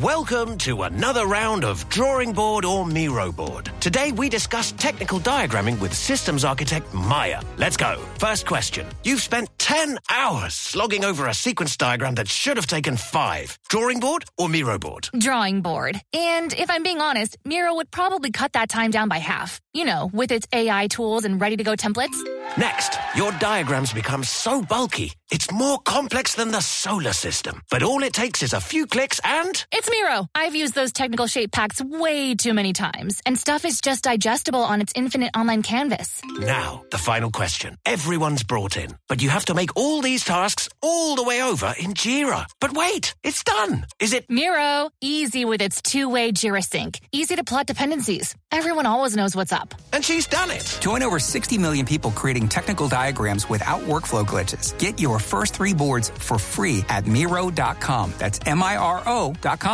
Welcome to another round of Drawing Board or Miro Board. Today we discuss technical diagramming with systems architect Maya. Let's go. First question. You've spent 10 hours slogging over a sequence diagram that should have taken five. Drawing board or Miro board? Drawing board. And if I'm being honest, Miro would probably cut that time down by half. You know, with its AI tools and ready to go templates. Next, your diagrams become so bulky, it's more complex than the solar system. But all it takes is a few clicks and. It's Miro. I've used those technical shape packs way too many times, and stuff is just digestible on its infinite online canvas. Now, the final question. Everyone's brought in, but you have to make all these tasks all the way over in Jira. But wait, it's done. Is it. Miro, easy with its two way Jira sync, easy to plot dependencies. Everyone always knows what's up. And she's done it. Join over 60 million people creating technical diagrams without workflow glitches. Get your first three boards for free at Miro.com. That's M I R O.com.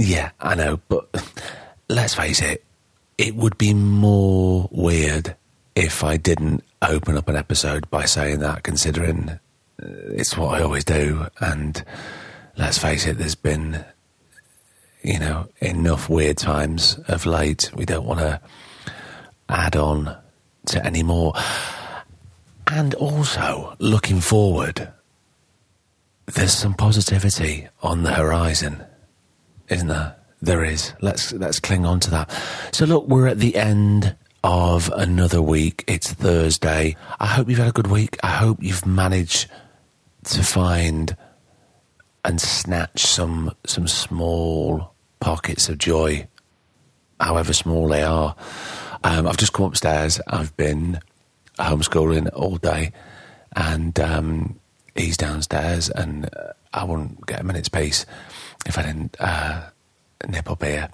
Yeah, I know, but let's face it, it would be more weird if I didn't open up an episode by saying that, considering uh, it's what I always do. And let's face it, there's been, you know, enough weird times of late. We don't want to add on to any more. And also, looking forward, there's some positivity on the horizon isn't there? There is. Let's let's cling on to that. So look, we're at the end of another week. It's Thursday. I hope you've had a good week. I hope you've managed to find and snatch some some small pockets of joy, however small they are. Um, I've just come upstairs. I've been homeschooling all day, and um, he's downstairs, and uh, I wouldn't get a minute's peace if I didn't uh, nip up here.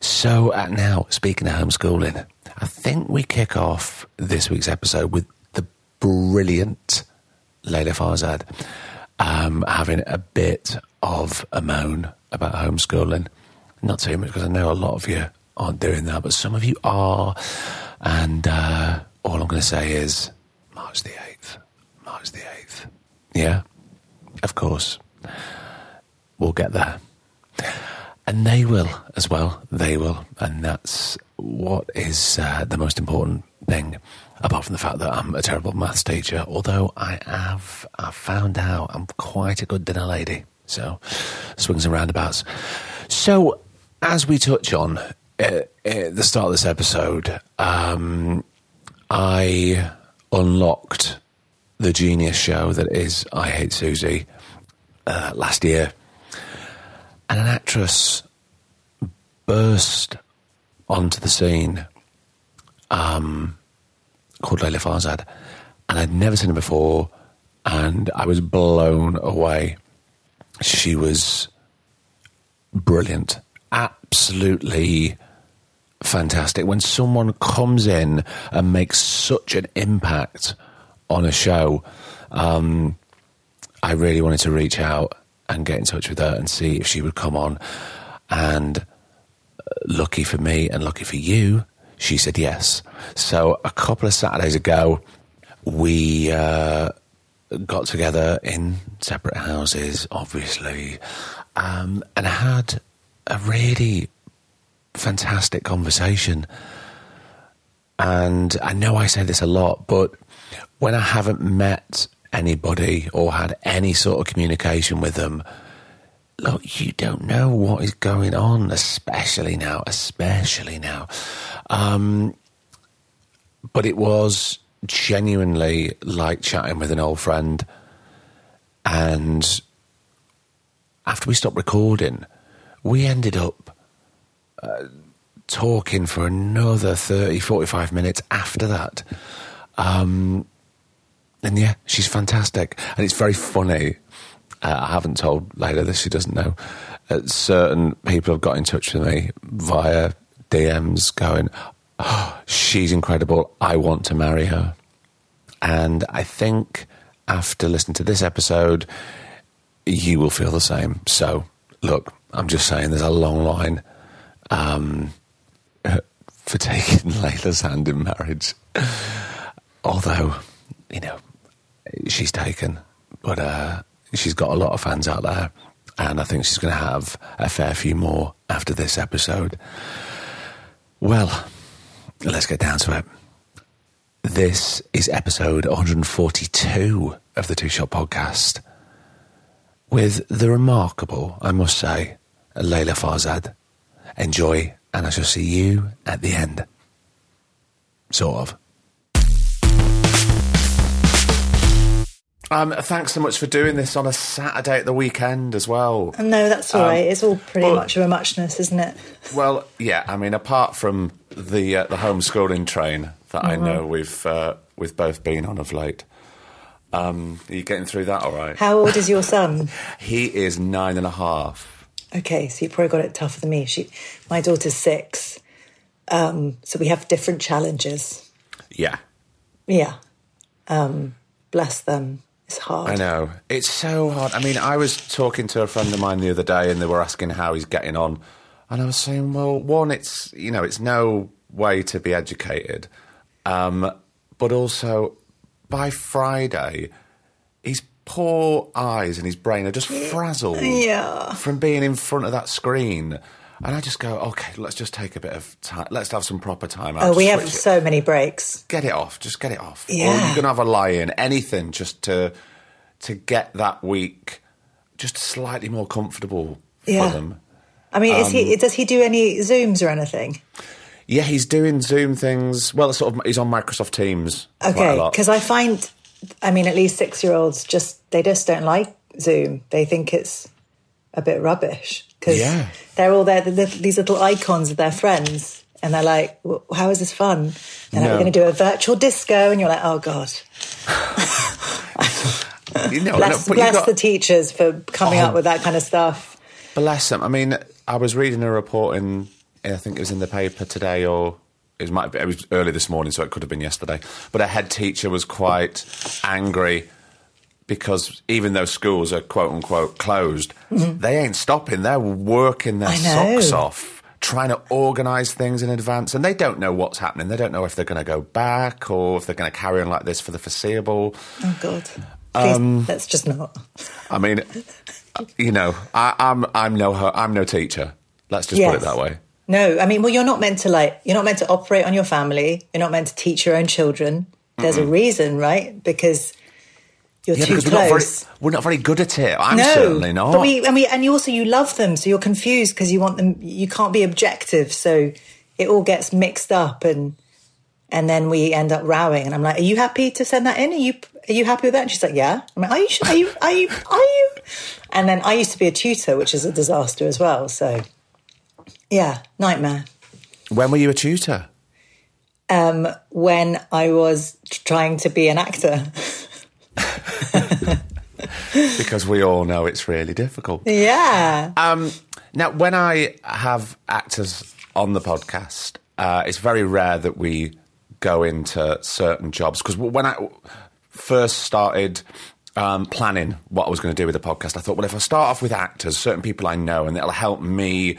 So uh, now, speaking of homeschooling, I think we kick off this week's episode with the brilliant Leila Farzad um, having a bit of a moan about homeschooling. Not too much because I know a lot of you aren't doing that, but some of you are. And uh, all I'm going to say is March the 8th. March the 8th. Yeah, of course we'll get there. And they will as well. They will. And that's what is uh, the most important thing, apart from the fact that I'm a terrible maths teacher. Although I have I found out I'm quite a good dinner lady. So, swings and roundabouts. So, as we touch on uh, at the start of this episode, um, I unlocked the genius show that is I Hate Suzie uh, last year and an actress burst onto the scene um, called Leila Farzad, and I'd never seen her before, and I was blown away. She was brilliant, absolutely fantastic. When someone comes in and makes such an impact on a show, um, I really wanted to reach out and get in touch with her and see if she would come on. And uh, lucky for me and lucky for you, she said yes. So a couple of Saturdays ago, we uh, got together in separate houses, obviously, um, and had a really fantastic conversation. And I know I say this a lot, but when I haven't met anybody or had any sort of communication with them, look, you don't know what is going on, especially now, especially now. Um, but it was genuinely like chatting with an old friend. And after we stopped recording, we ended up uh, talking for another 30, 45 minutes after that. Um, and yeah, she's fantastic. And it's very funny. Uh, I haven't told Leila this, she doesn't know. uh, certain people have got in touch with me via DMs going, oh, she's incredible. I want to marry her. And I think after listening to this episode, you will feel the same. So, look, I'm just saying there's a long line um, for taking Leila's hand in marriage. Although, you know, she's taken, but uh, she's got a lot of fans out there, and I think she's going to have a fair few more after this episode. Well, let's get down to it. This is episode 142 of the Two Shot Podcast with the remarkable, I must say, Leila Farzad. Enjoy, and I shall see you at the end. Sort of. Um, thanks so much for doing this on a Saturday at the weekend as well. No, that's all Um, right. It's all pretty well- much of a muchness, isn't it? Well, yeah. I mean, apart from the uh, the homeschooling train that I know we've uh, we've both been on of late, um, are you getting through that all right? How old is your son? He is nine and a half. Okay, so you probably got it tougher than me. She, my daughter's six, um, so we have different challenges. Yeah, Yeah, um, bless them. It's hard. I know. It's so hard. I mean, I was talking to a friend of mine the other day, and they were asking how he's getting on, and I was saying, well, one, it's you know, it's no way to be educated, um, but also by Friday, his poor eyes and his brain are just frazzled Yeah. from being in front of that screen. And I just go, okay, let's just take a bit of time. Let's have some proper time. Oh, I'll we have so many breaks. get it off. Just get it off. Or Yeah. you're gonna have a lie-in, anything, just to to get that week just slightly more comfortable Yeah. for them. I mean, is Um, he? Does he do any zooms or anything? Yeah, he's doing Zoom things. Well, sort of. He's on Microsoft Teams. Okay, because I find, I mean, at least six-year-olds just they just don't like Zoom. They think it's a bit rubbish because Yeah. they're all there. The, these little icons of their friends, and they're like, well, "How is this fun?" And No. we're going to do a virtual disco, and you're like, "Oh God." you know, Bless, you bless got- the teachers for coming Oh. up with that kind of stuff. Bless them. I mean, I was reading a report in, I think it was in the paper today, or it might be, it was early this morning, so it could have been yesterday. But a head teacher was quite angry because even though schools are quote unquote closed, they ain't stopping. They're working their Mm-hmm. Socks off. Trying to organise things in advance, and they don't know what's happening. They don't know if they're going to go back or if they're going to carry on like this for the foreseeable. Oh God. Please, Um, let's just not. I mean, you know, I, I'm I'm no I'm no teacher. Let's just put it that way. No, I mean, well, you're not meant to like, you're not meant to operate on your family. You're not meant to teach your own children. There's a reason, right? Because you're Yeah, too because we're not, very, close. we're not very good at it. I'm no, certainly not. But we, and we, and you also you love them, so you're confused because you want them. You can't be objective, so it all gets mixed up, and and then we end up rowing. And I'm like, "Are you happy to send that in? Are you are you happy with that?" And she's like, "Yeah." I'm like, "Are you? Are you? Are you? Are you?" And then I used to be a tutor, which is a disaster as well. So, yeah, nightmare. when were you a tutor? Um, when I was trying to be an actor. Because we all know it's really difficult. Yeah. Um, now, when I have actors on the podcast, uh, it's very rare that we go into certain jobs. Because when I first started um, planning what I was going to do with the podcast, I thought, well, if I start off with actors, certain people I know, and it'll help me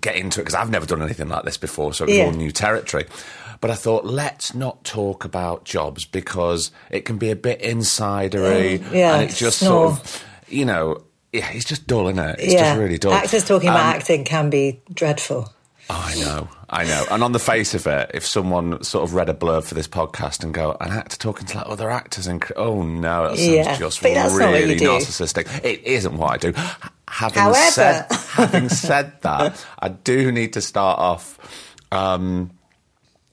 get into it because I've never done anything like this before, so it was Yeah. all new territory. But I thought, let's not talk about jobs because it can be a bit insidery, Mm, yeah, and it just snore. sort of, you know, yeah, it's just dull, isn't it? It's yeah. just really dull. Actors talking about Um, acting can be dreadful. I know, I know. And on the face of it, if someone sort of read a blurb for this podcast and go, an actor talking to like other actors, and oh no, that sounds Yeah, just but that's not what you really narcissistic. It isn't what I do. Having However- said, having said that, I do need to start off um,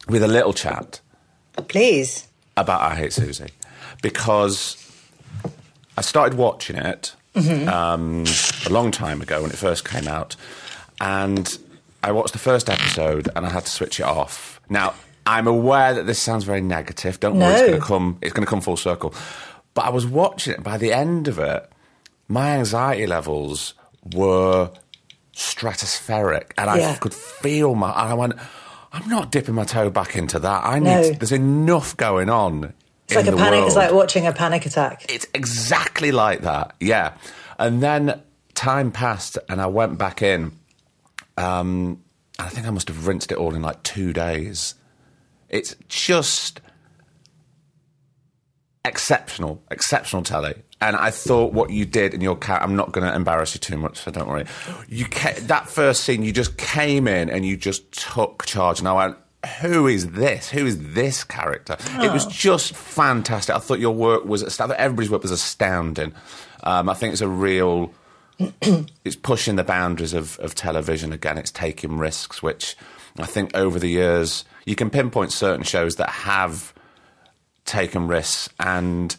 with a little chat Please. about I Hate Suzie because I started watching it um, a long time ago when it first came out, and I watched the first episode and I had to switch it off. Now I'm aware that this sounds very negative. Don't worry, it's going to come. It's going to come full circle. But I was watching it. By the end of it, my anxiety levels were stratospheric, and I Yeah. could feel my. And I went, I'm not dipping my toe back into that. I need. No. There's enough going on. It's like a panic. It's like watching a panic attack. It's exactly like that. Yeah. And then time passed, and I went back in. Um, I think I must have rinsed it all in like two days. It's just exceptional, exceptional telly. And I thought what you did in your cat. I'm not going to embarrass you too much, so don't worry. You ca- that first scene, you just came in and you just took charge, and I went. Who is this? Who is this character? It was just fantastic. I thought your work was astounding. Everybody's work was astounding. Um, I think it's a real it's pushing the boundaries of, of television again. It's taking risks, which I think over the years you can pinpoint certain shows that have taken risks and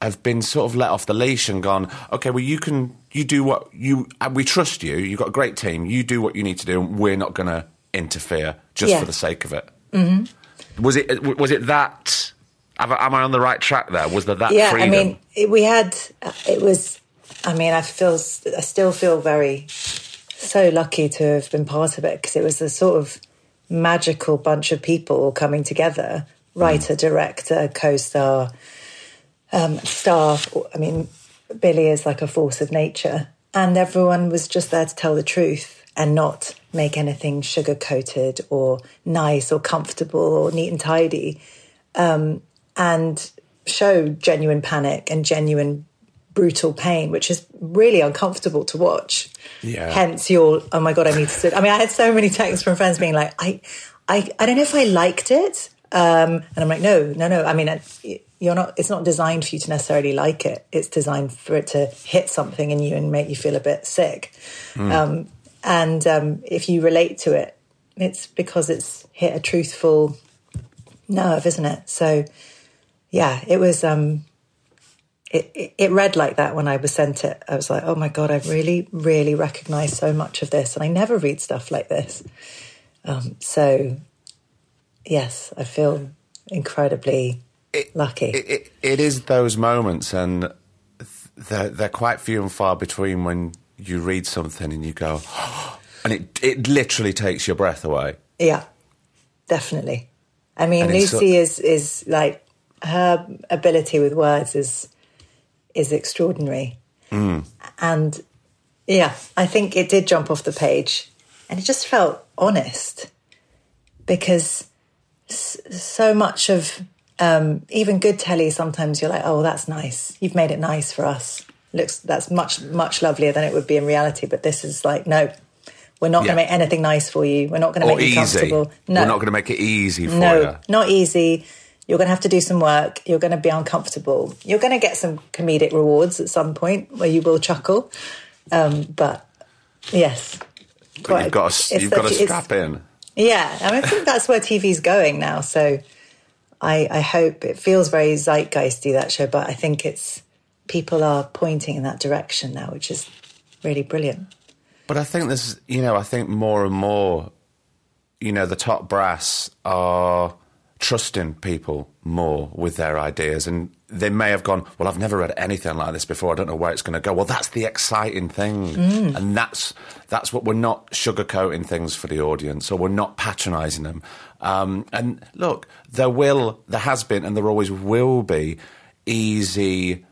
have been sort of let off the leash and gone, okay, well, you can, you do what you, we trust you. You've got a great team. You do what you need to do, and we're not going to interfere just Yeah. for the sake of it. Mm-hmm. Was it, was it that? Am I on the right track there? Was there that yeah, freedom? I mean, it, we had. uh, It was. I mean, I feel. I still feel very so lucky to have been part of it because it was a sort of magical bunch of people all coming together: writer, director, co-star, um, staff. I mean, Billie is like a force of nature, and everyone was just there to tell the truth and not make anything sugar coated or nice or comfortable or neat and tidy and show genuine panic and genuine brutal pain, which is really uncomfortable to watch. Yeah. Hence your, oh my God, I need to sit. I mean, I had so many texts from friends being like, I, I, I don't know if I liked it. Um, and I'm like, no, no, no. I mean, you're not, it's not designed for you to necessarily like it. It's designed for it to hit something in you and make you feel a bit sick. Um, and um, if you relate to it, it's because it's hit a truthful nerve, isn't it? So, yeah, it was. Um, it, it it read like that when I was sent it. I was like, oh my god, I really, really recognise so much of this, and I never read stuff like this. Um, so, yes, I feel incredibly lucky. it, it, it is those moments, and they're, they're quite few and far between when you read something and you go, and it it literally takes your breath away. Yeah, definitely. I mean, And it's so- Lucy is is like her ability with words is is extraordinary, hmm. and yeah, I think it did jump off the page, and it just felt honest because so much of um, even good telly sometimes you're like, oh, that's nice. You've made it nice for us. Looks that's much much lovelier than it would be in reality. But this is like, no, we're not Yeah. going to make anything nice for you. We're not going to make you comfortable. No, We're not going to make it easy for no, you. not easy. You're going to have to do some work. You're going to be uncomfortable. You're going to get some comedic rewards at some point where you will chuckle. Um, but yes, But you've got to, you've got to strap in. Yeah, I, I think that's where TV's going now. So I, I hope it feels very zeitgeisty that show, but I think it's people are pointing in that direction now, which is really brilliant. But I think there's, you know, I think more and more, you know, the top brass are trusting people more with their ideas. And they may have gone, well, I've never read anything like this before. I don't know where it's going to go. Well, that's the exciting thing. And that's, that's what we're not sugarcoating things for the audience or we're not patronizing them. Um, and look, there will, there has been, and there always will be easy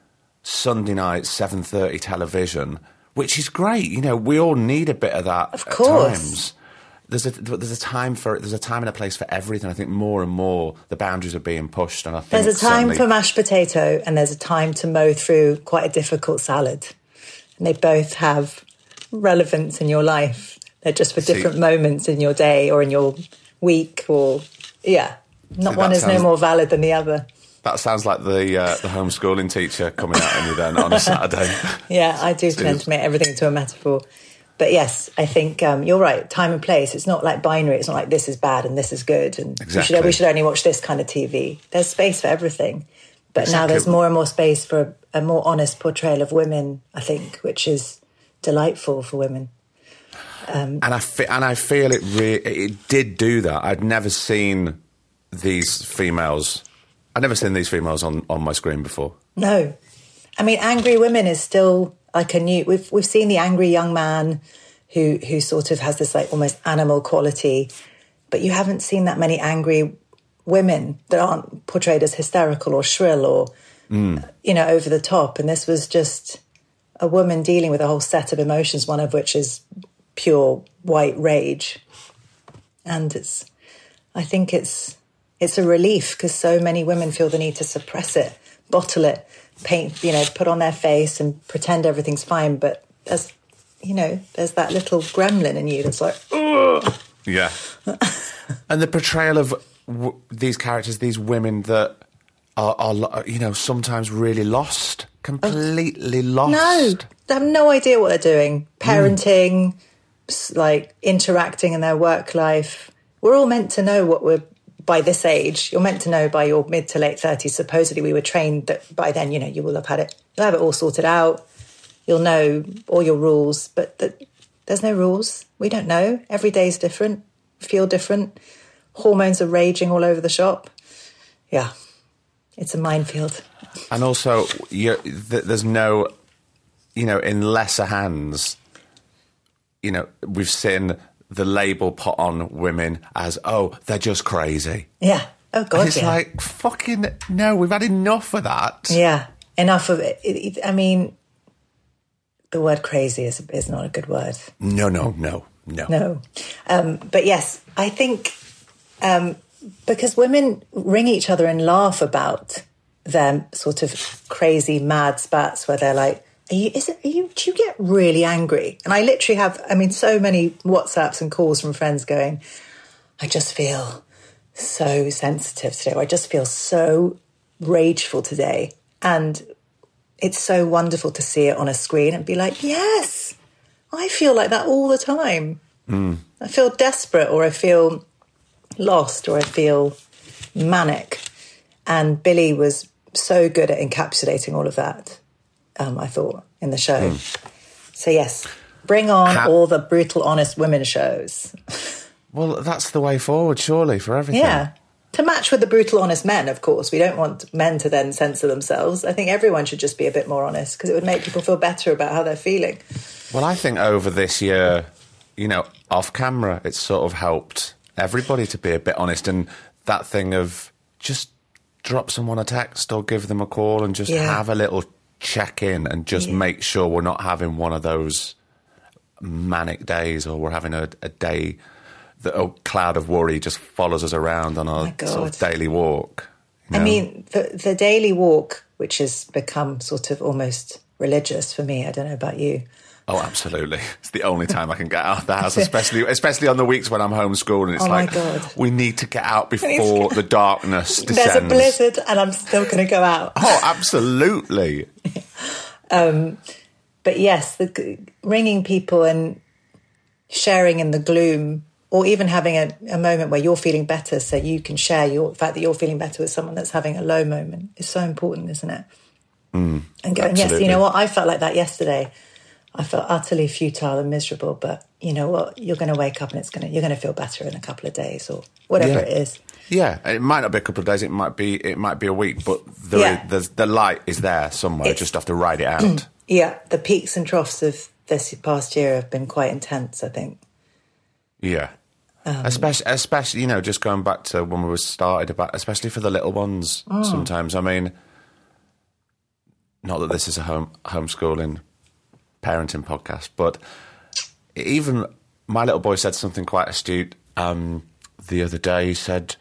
Sunday night, 7.30 television, which is great. You know, we all need a bit of that Of at course. times. There's a there's a time for. There's a time and a place for everything. I think more and more the boundaries are being pushed, and I think There's a time for mashed potato and there's a time to mow through quite a difficult salad. And they both have relevance in your life. They're just for See- different moments in your day or in your week or, yeah. Not See, one is no more valid than the other. That sounds like the uh, the homeschooling teacher coming out at me then on a Saturday. Yeah, I do tend to make everything into a metaphor. But yes, I think um, you're right. Time and place. It's not like binary. It's not like this is bad and this is good, and we, should, we should only watch this kind of TV. There's space for everything. But now there's more and more space for a, a more honest portrayal of women. I think, which is delightful for women. and I fe- and I feel it re- it did do that. I'd never seen these females. I'd never seen these females on, on my screen before. No, I mean, angry women is still like a new. We've we've seen the angry young man who who sort of has this like almost animal quality, but you haven't seen that many angry women that aren't portrayed as hysterical or shrill or mm. you know over the top. And this was just a woman dealing with a whole set of emotions, one of which is pure white rage, and it's I think it's it's a relief because so many women feel the need to suppress it, bottle it, paint, you know, put on their face and pretend everything's fine. But there's, you know, there's that little gremlin in you that's like, Ugh. Yeah. and the portrayal of w- these characters, these women that are, are, you know, sometimes really lost, completely oh, lost. no, they have no idea what they're doing. Mm. Parenting, s- like interacting in their work life. We're all meant to know what we're by this age. You're meant to know by your mid to late thirties. Supposedly, we were trained that by then, you know, you will have had it. You'll have it all sorted out. You'll know all your rules, but th- there's no rules. We don't know. Every day is different. Feel different. Hormones are raging all over the shop. Yeah, it's a minefield. And also, th- there's no, you know, in lesser hands, you know, we've seen the label put on women as, oh, they're just crazy. Yeah. Oh God. And it's yeah. like, fucking, no, we've had enough of that. Yeah, enough of it. It- it- I mean, the word crazy is is not a good word. No, no, no, no. No, um, but yes, I think um, because women ring each other and laugh about them sort of crazy mad spats where they're like. Are you, is it, are you, do you get really angry? And I literally have, I mean, so many WhatsApps and calls from friends going, I just feel so sensitive today. Or I just feel so rageful today. And it's so wonderful to see it on a screen and be like, yes, I feel like that all the time. Hmm. I feel desperate or I feel lost or I feel manic. And Billie was so good at encapsulating all of that, um, I thought, in the show. So, yes, bring on all the brutal, honest women shows. Well, that's the way forward, surely, for everything. Yeah. To match with the brutal, honest men, of course. We don't want men to then censor themselves. I think everyone should just be a bit more honest because it would make people feel better about how they're feeling. Well, I think over this year, you know, off camera, it's sort of helped everybody to be a bit honest. And that thing of just drop someone a text or give them a call and just Yeah. have a little check in and just make sure we're not having one of those manic days or we're having a, a day that a cloud of worry just follows us around on our sort of daily walk. you I mean, the, the daily walk, which has become sort of almost religious for me. I don't know about you. Oh, absolutely! It's the only time I can get out of the house, especially especially on the weeks when I'm homeschooling. It's Oh, my like God. we need to get out before the darkness descends. There's a blizzard and I'm still going to go out. Oh, absolutely! But yes, the ringing people and sharing in the gloom, or even having a, a moment where you're feeling better, so you can share your fact that you're feeling better with someone that's having a low moment is so important, isn't it? and going, yes, Mm, you know what? I felt like that yesterday. I felt utterly futile and miserable, but you know what? You're going to wake up and it's going to you're going to feel better in a couple of days or whatever Yeah. it is. Yeah, it might not be a couple of days. It might be it might be a week, but there Yeah. there's, the light is there somewhere. It's- just have to ride it out. Yeah, the peaks and troughs of this past year have been quite intense. I think. yeah. Um, especially, especially, you know, just going back to when we were started about, especially for the little ones. Mm. Sometimes, I mean, not that this is a home homeschooling parenting podcast, but even my little boy said something quite astute um, the other day. He said,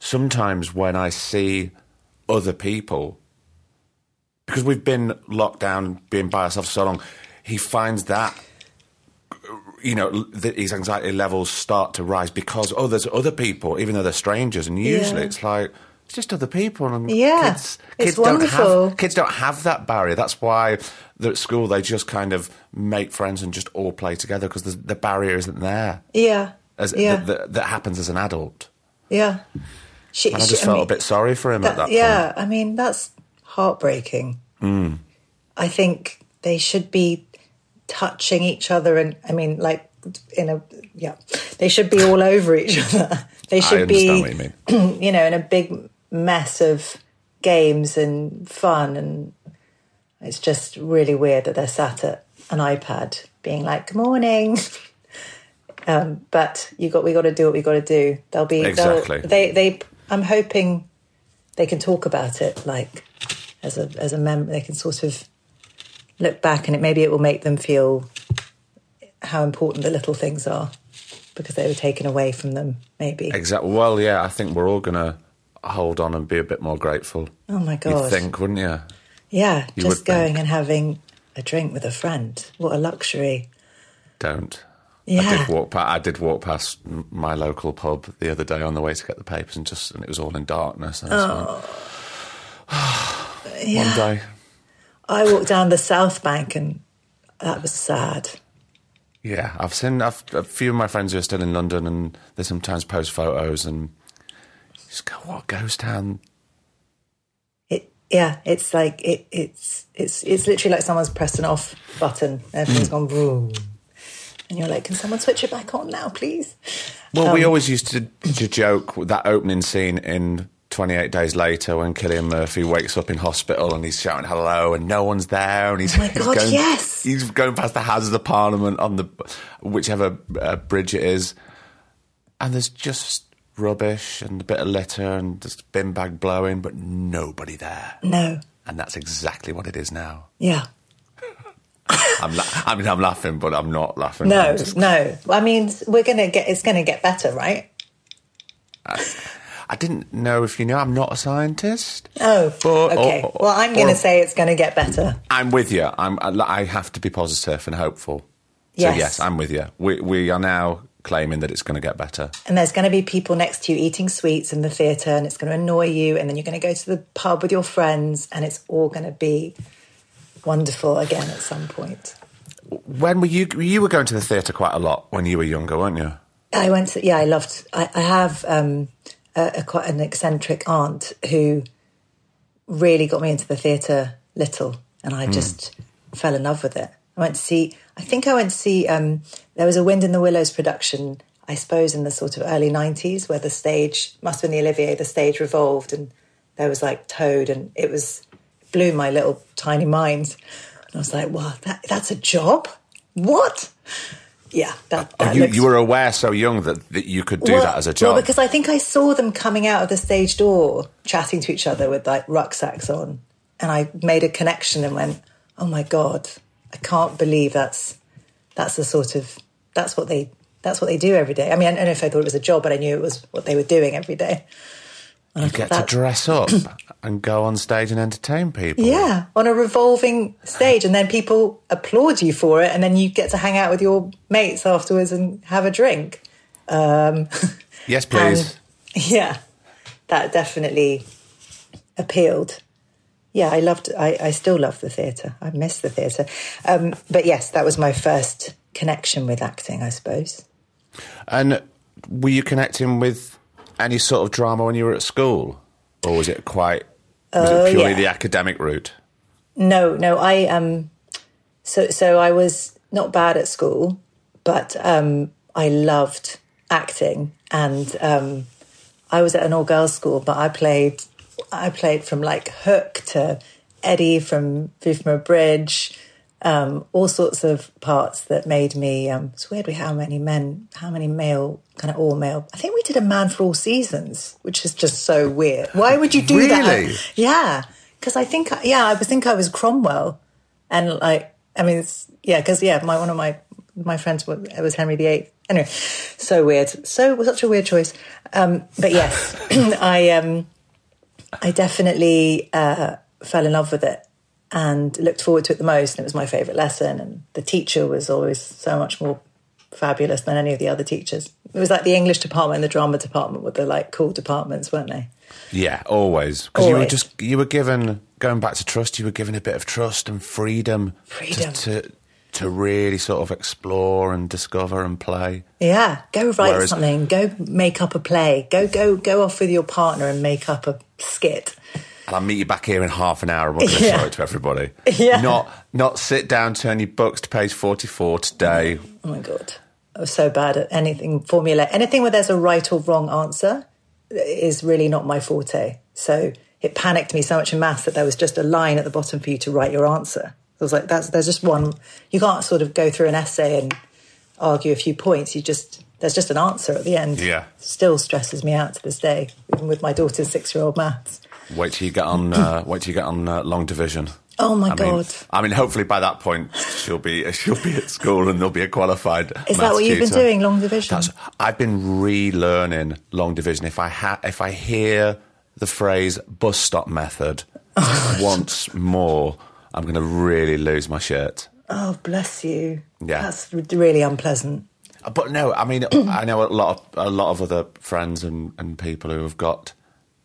"Sometimes when I see other people, because we've been locked down, being by ourselves for so long, he finds that." You know, that his anxiety levels start to rise because oh, there's other people, even though they're strangers, and usually Yeah. it's like it's just other people. And Yeah, kids, it's kids don't wonderful. have kids don't have that barrier. That's why they're at school they just kind of make friends and just all play together because the, the barrier isn't there Yeah, as yeah, that, that, that happens as an adult. yeah. She, And I she- just felt mean, a bit sorry for him at that- that yeah, point. I mean that's heartbreaking. Hmm. I think they should be touching each other, and I mean, like in a yeah, they should be all over each other. They should be, you you know, in a big mess of games and fun, and it's just really weird that they're sat at an iPad being like, "Good morning." Um, but you got we got to do what we got to do. They'll be they'll- Exactly. They they. I'm hoping they can talk about it like as a as a member. They can sort of look back and it maybe it will make them feel how important the little things are because they were taken away from them. Maybe. Exactly. Well, yeah, I think we're all going to hold on and be a bit more grateful. Oh my god! You'd think, wouldn't you? Yeah, You just going think. and having a drink with a friend. What a luxury. Don't. I Yeah. did walk. Pa- I did walk past m- my local pub the other day on the way to get the papers, and just and it was all in darkness. And I went, oh, Yeah. One day, I walked down the South Bank and that was sad. yeah, I've seen I've, a few of my friends who are still in London, and they sometimes post photos, and go, "What ghost town?" It yeah, it's like it it's it's it's literally like someone's pressed an off button. Everything's gone boom. And you're like, can someone switch it back on now, please? Well, we Um, always used to, to joke with that opening scene in 28 Days Later when Cillian Murphy wakes up in hospital and he's shouting hello and no one's there and he's, Oh he's God, going, yes. he's going past the Houses of Parliament on the whichever uh, bridge it is, and there's just rubbish and a bit of litter and just bin bag blowing, but nobody there, No. and that's exactly what it is now. Yeah. I'm la- I mean, I'm laughing, but I'm not laughing. No, just- no. I mean, we're gonna get. It's gonna get better, right? I didn't know if you know I'm not a scientist. Oh, But- okay. or- well, I'm gonna oh. say it's gonna get better. I'm with you. I'm. I have to be positive and hopeful. So Yes. yes, I'm with you. We we are now claiming that it's going to get better. and there's going to be people next to you eating sweets in the theatre and it's going to annoy you and then you're going to go to the pub with your friends and it's all going to be wonderful again at some point When were you? You were going to the theatre quite a lot when you were younger, weren't you? i went to yeah i loved i, I have um, a, a quite an eccentric aunt who really got me into the theatre little and i just fell in love with it i went to see i think i went to see um, there was a wind in the willows production i suppose in the sort of early 90s where the stage must have been the olivier the stage revolved and there was like toad and it was blew my little tiny mind. And i was like wow that, that's a job? What? Yeah that, that Oh, you, looks you were aware so young that, that you could do well, that as a job. Well, because I think I saw them coming out of the stage door, chatting to each other with like rucksacks on, and I made a connection and went, "Oh my god, I can't believe that's that's the sort of that's what they that's what they do every day." I mean, I don't know if I thought it was a job, but I knew it was what they were doing every day. And you get to dress up and go on stage and entertain people. Yeah, on a revolving stage, and then people applaud you for it, and then you get to hang out with your mates afterwards and have a drink. Um, yes, please. Yeah, that definitely appealed. Yeah, I loved. I, I still love the theatre. I miss the theatre. Um, but yes, that was my first connection with acting, I suppose. and were you connecting with any sort of drama when you were at school, or was it quite? Was Oh, it purely yeah. the academic route? No, no, I um, so so I was not bad at school, but um, I loved acting, and um, I was at an all girls school, but I played, I played from like Hook to Eddie from View from a Bridge, um, all sorts of parts that made me. Um, it's weird we how many men, how many male, kind of all male. I think we did a Man for All Seasons, which is just so weird. Why would you do Really? that? Yeah, because I think yeah, I think I was Cromwell, and like I mean, it's, yeah, because yeah, my one of my my friends was, it was Henry VIII. Anyway, so weird, so such a weird choice. Um, but yes, I um, I definitely uh, fell in love with it and looked forward to it the most. And it was my favourite lesson, and the teacher was always so much more fabulous than any of the other teachers. It was like the English department and the drama department were the like cool departments, weren't they? Yeah, always because you were just you were given going back to trust. You were given a bit of trust and freedom, Freedom. To, to to really sort of explore and discover and play. Yeah, go write Whereas- something. Go make up a play. Go go go off with your partner and make up a skit. And I'll meet you back here in half an hour and we're going to Yeah. show it to everybody. Yeah. Not not sit down, turn your books to page forty four today. Oh my god, I was so bad at anything formula. Anything where there's a right or wrong answer is really not my forte. So it panicked me so much in maths that there was just a line at the bottom for you to write your answer. I was like, that's there's just one. You can't sort of go through an essay and argue a few points. You just there's just an answer at the end. Yeah. still stresses me out to this day, even with my daughter's six-year-old maths. Wait till you get on. Uh, wait till you get on uh, long division. Oh my I mean, god! I mean, hopefully by that point she'll be she'll be at school and there'll be a qualified. Is that what you've been doing, long division? That's, I've been relearning long division. If I ha- if I hear the phrase bus stop method once more, I'm going to really lose my shirt. Oh, bless you. Yeah. That's really unpleasant. But no, I mean, I know a lot of a lot of other friends and, and people who have got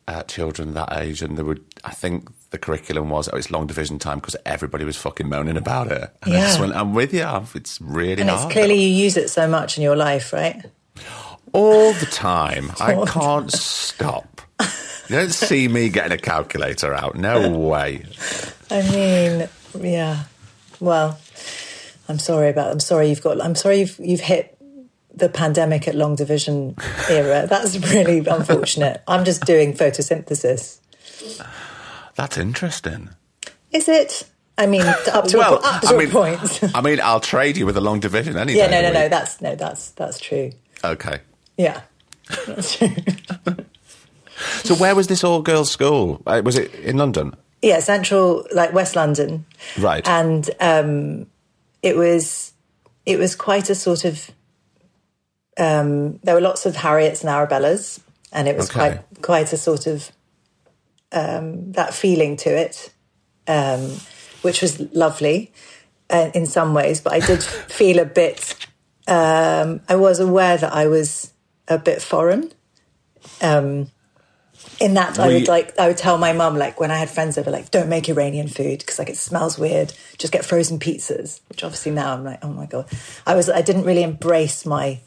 uh, children that age, and they would. I think the curriculum was oh, it's long division time because everybody was fucking moaning about it. And I just Yeah. went, I'm with you. It's really And hard. it's clearly you use it so much in your life, right? all the time. I can't stop. You don't see me getting a calculator out. No way. I mean, yeah. Well, I'm sorry about. I'm sorry you've got. I'm sorry you've you've hit the pandemic at long division era. That's really unfortunate. I'm just doing photosynthesis. That's interesting. Is it? I mean, up to well, a, up to I mean, point. I mean, I'll trade you with a long division any yeah, day no, no, no. That's no, that's that's true. Okay. Yeah, that's true. So where was this all girls school? Uh, was it in London? yeah, central, like West London, Right. and um, it was it was quite a sort of um, there were lots of Harriets and Arabellas, and it was Okay. quite quite a sort of um, that feeling to it, um, which was lovely uh, in some ways. But I did feel a bit. Um, I was aware that I was a bit foreign. Um, in that, I would like I would tell my mum like when I had friends over, like don't make Iranian food because like it smells weird. Just get frozen pizzas. Which obviously now I'm like, oh my god, I was I didn't really embrace my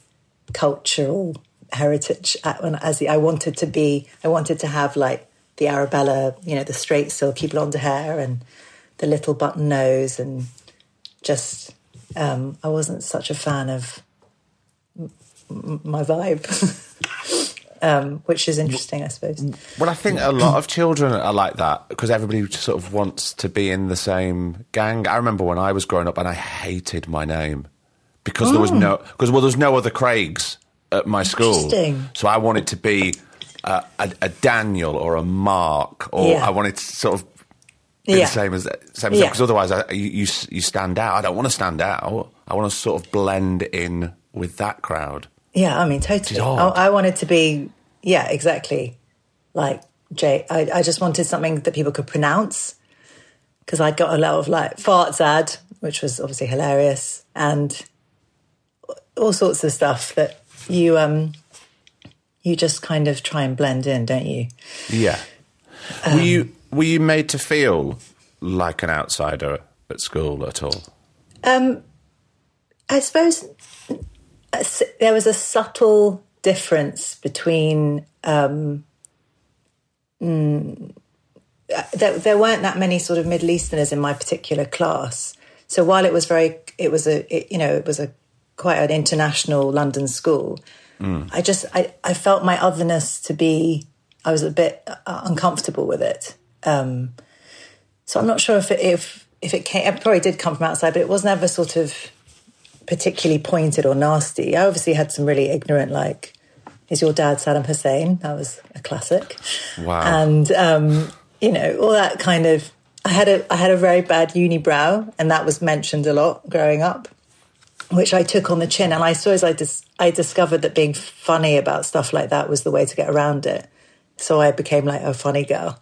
cultural heritage as I wanted to be. I wanted to have like the Arabella, you know, the straight silky blonde hair and the little button nose, and just um, I wasn't such a fan of m- my vibe. Um, which is interesting, I suppose. Well, I think a lot of children are like that because everybody sort of wants to be in the same gang. I remember when I was growing up and I hated my name because there was oh. no because well, there was no other Craigs at my school, Oh. So I wanted to be a, a, a Daniel or a Mark, or Yeah. I wanted to sort of be Yeah. the same as same as Yeah. because otherwise I, you, you stand out. I don't want to stand out. I want to sort of blend in with that crowd. Yeah, I mean, totally. I. I wanted to be, yeah, exactly. Like Jay, I, I just wanted something that people could pronounce because I'd got a lot of like farts ad, which was obviously hilarious, and all sorts of stuff that you um you just kind of try and blend in, don't you? Yeah. were you were you made to feel like an outsider at school at all? I suppose there was a subtle difference between. Um, mm, uh, there, there weren't that many sort of Middle Easterners in my particular class. So while it was very, it was a, it, you know, it was a quite an international London school. I just, I, I felt my otherness to be, I was a bit uh, uncomfortable with it. Um, so I'm not sure if it, if if it came, it probably did come from outside, but it was never sort of particularly pointed or nasty. I obviously had some really ignorant, like, "Is your dad Saddam Hussein?" That was a classic. Wow. And um, you know all that kind of. I had a I had a very bad unibrow, and that was mentioned a lot growing up, which I took on the chin. And I suppose I dis- I discovered that being funny about stuff like that was the way to get around it. So I became like a funny girl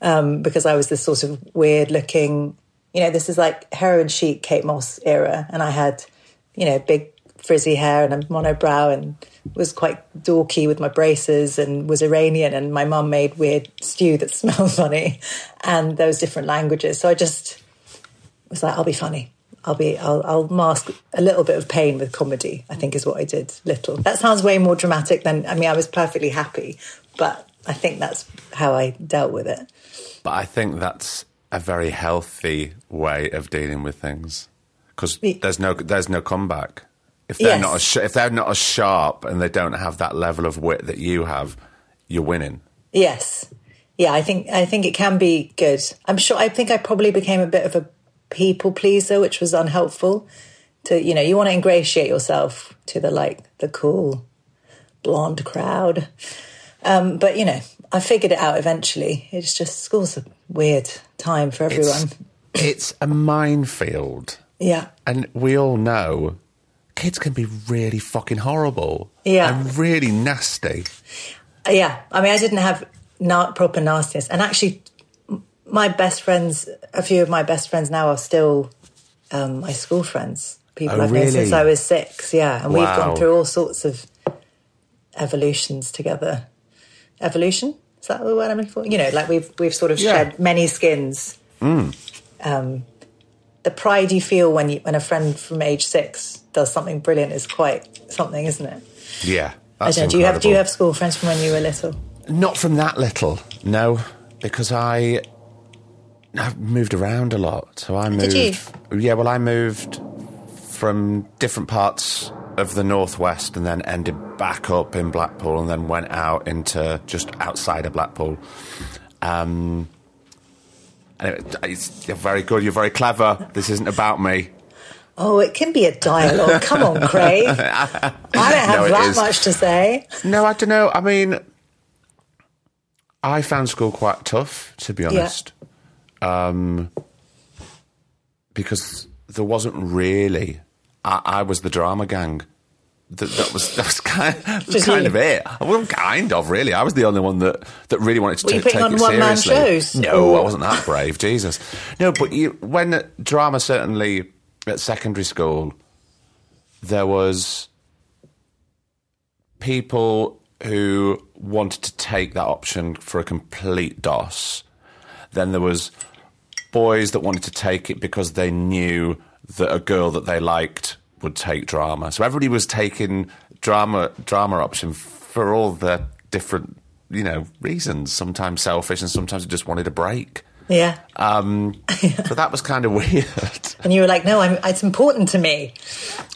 um, because I was this sort of weird looking, you know, this is like heroin chic Kate Moss era. And I had, you know, big frizzy hair and a monobrow and was quite dorky with my braces and was Iranian. And my mum made weird stew that smelled funny and was different languages. So I just was like, I'll be funny. I'll be, I'll, I'll mask a little bit of pain with comedy, I think is what I did. Little. That sounds way more dramatic than, I mean, I was perfectly happy, but I think that's how I dealt with it. But I think that's a very healthy way of dealing with things because there's no there's no comeback. If they're Yes. not as sh- if they're not as sharp and they don't have that level of wit that you have, you're winning. Yes. Yeah, I think I think it can be good. I'm sure I think I probably became a bit of a people pleaser, which was unhelpful to you know you want to ingratiate yourself to the like the cool blonde crowd. Um, but you know, I figured it out eventually. It's just school's a weird time for everyone. It's, it's a minefield. yeah, And we all know kids can be really fucking horrible. Yeah. And really nasty. yeah. I mean, I didn't have not proper nastiness, and actually, my best friends, a few of my best friends now are still um, my school friends. People Oh, I've known since? I was six. Yeah, and we've gone through all sorts of evolutions together. Evolution is that the word I'm looking for? You know, like we've we've sort of Yeah. Mm. shed many skins. Um, the pride you feel when you when a friend from age six does something brilliant is quite something, isn't it? Yeah. I don't know, do you have do you have school friends from when you were little? Not from that little, no, because I I've moved around a lot. So I moved. Did Yeah, well, I moved from different parts of the northwest, and then ended back up in Blackpool, and then went out into just outside of Blackpool. Um, it's, you're very good. You're very clever. This isn't about me. Oh, it can be a dialogue. Come on, Craig. I don't have No, that is. much to say. No, I don't know. I mean, I found school quite tough, to be honest, um, because there wasn't really. I, I was the drama gang. That, that was that was kind, that was kind of it. Well, kind of really. I was the only one that, that really wanted to Were you putting take on it one-man seriously. shows? No, Or- I wasn't that brave. Jesus, no. But you, when drama certainly at secondary school, there was people who wanted to take that option for a complete DOS. Then there was boys that wanted to take it because they knew that a girl that they liked would take drama. So everybody was taking drama drama option for all the different, you know, reasons. Sometimes selfish and sometimes they just wanted a break. Yeah. Um, so that was kind of weird. And you were like, no, I'm, it's important to me.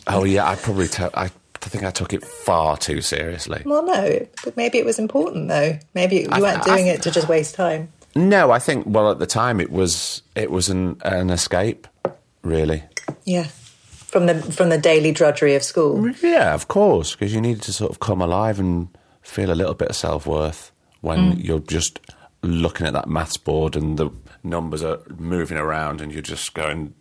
Oh yeah, I probably took. I think I took it far too seriously. Well, no, but maybe it was important though. Maybe you I- weren't I- doing it to just waste time. No, I think well at the time it was it was an an escape, really. Yeah. From the from the daily drudgery of school. Yeah, of course, because you needed to sort of come alive and feel a little bit of self worth when you're just looking at that maths board and the numbers are moving around and you're just going,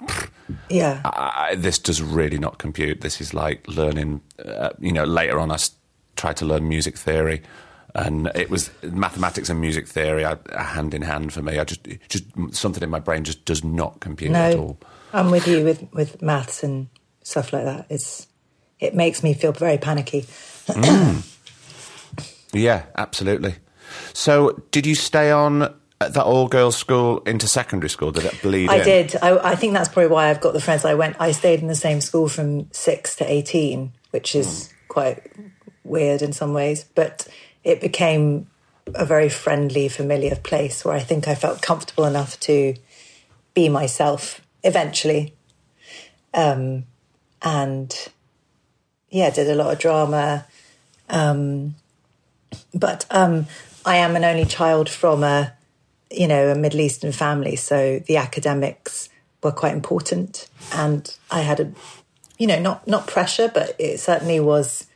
Yeah. I, I- this does really not compute. This is like learning. Uh, you know, later on, I s- tried to learn music theory, and it was mathematics and music theory are hand in hand for me. I just just something in my brain just does not compute at all. I'm with you with with maths and stuff like that. It's it makes me feel very panicky. Mm. Yeah, absolutely. So, did you stay on at that all girls school into secondary school? Did it bleed I in? did. I, I think that's probably why I've got the friends I went. I stayed in the same school from six to eighteen, which is mm. quite weird in some ways, but it became a very friendly, familiar place where I think I felt comfortable enough to be myself eventually. Um, and yeah, did a lot of drama. Um, but um, I am an only child from a you know, a Middle Eastern family, so the academics were quite important, and I had a, you know, not not pressure, but it certainly was,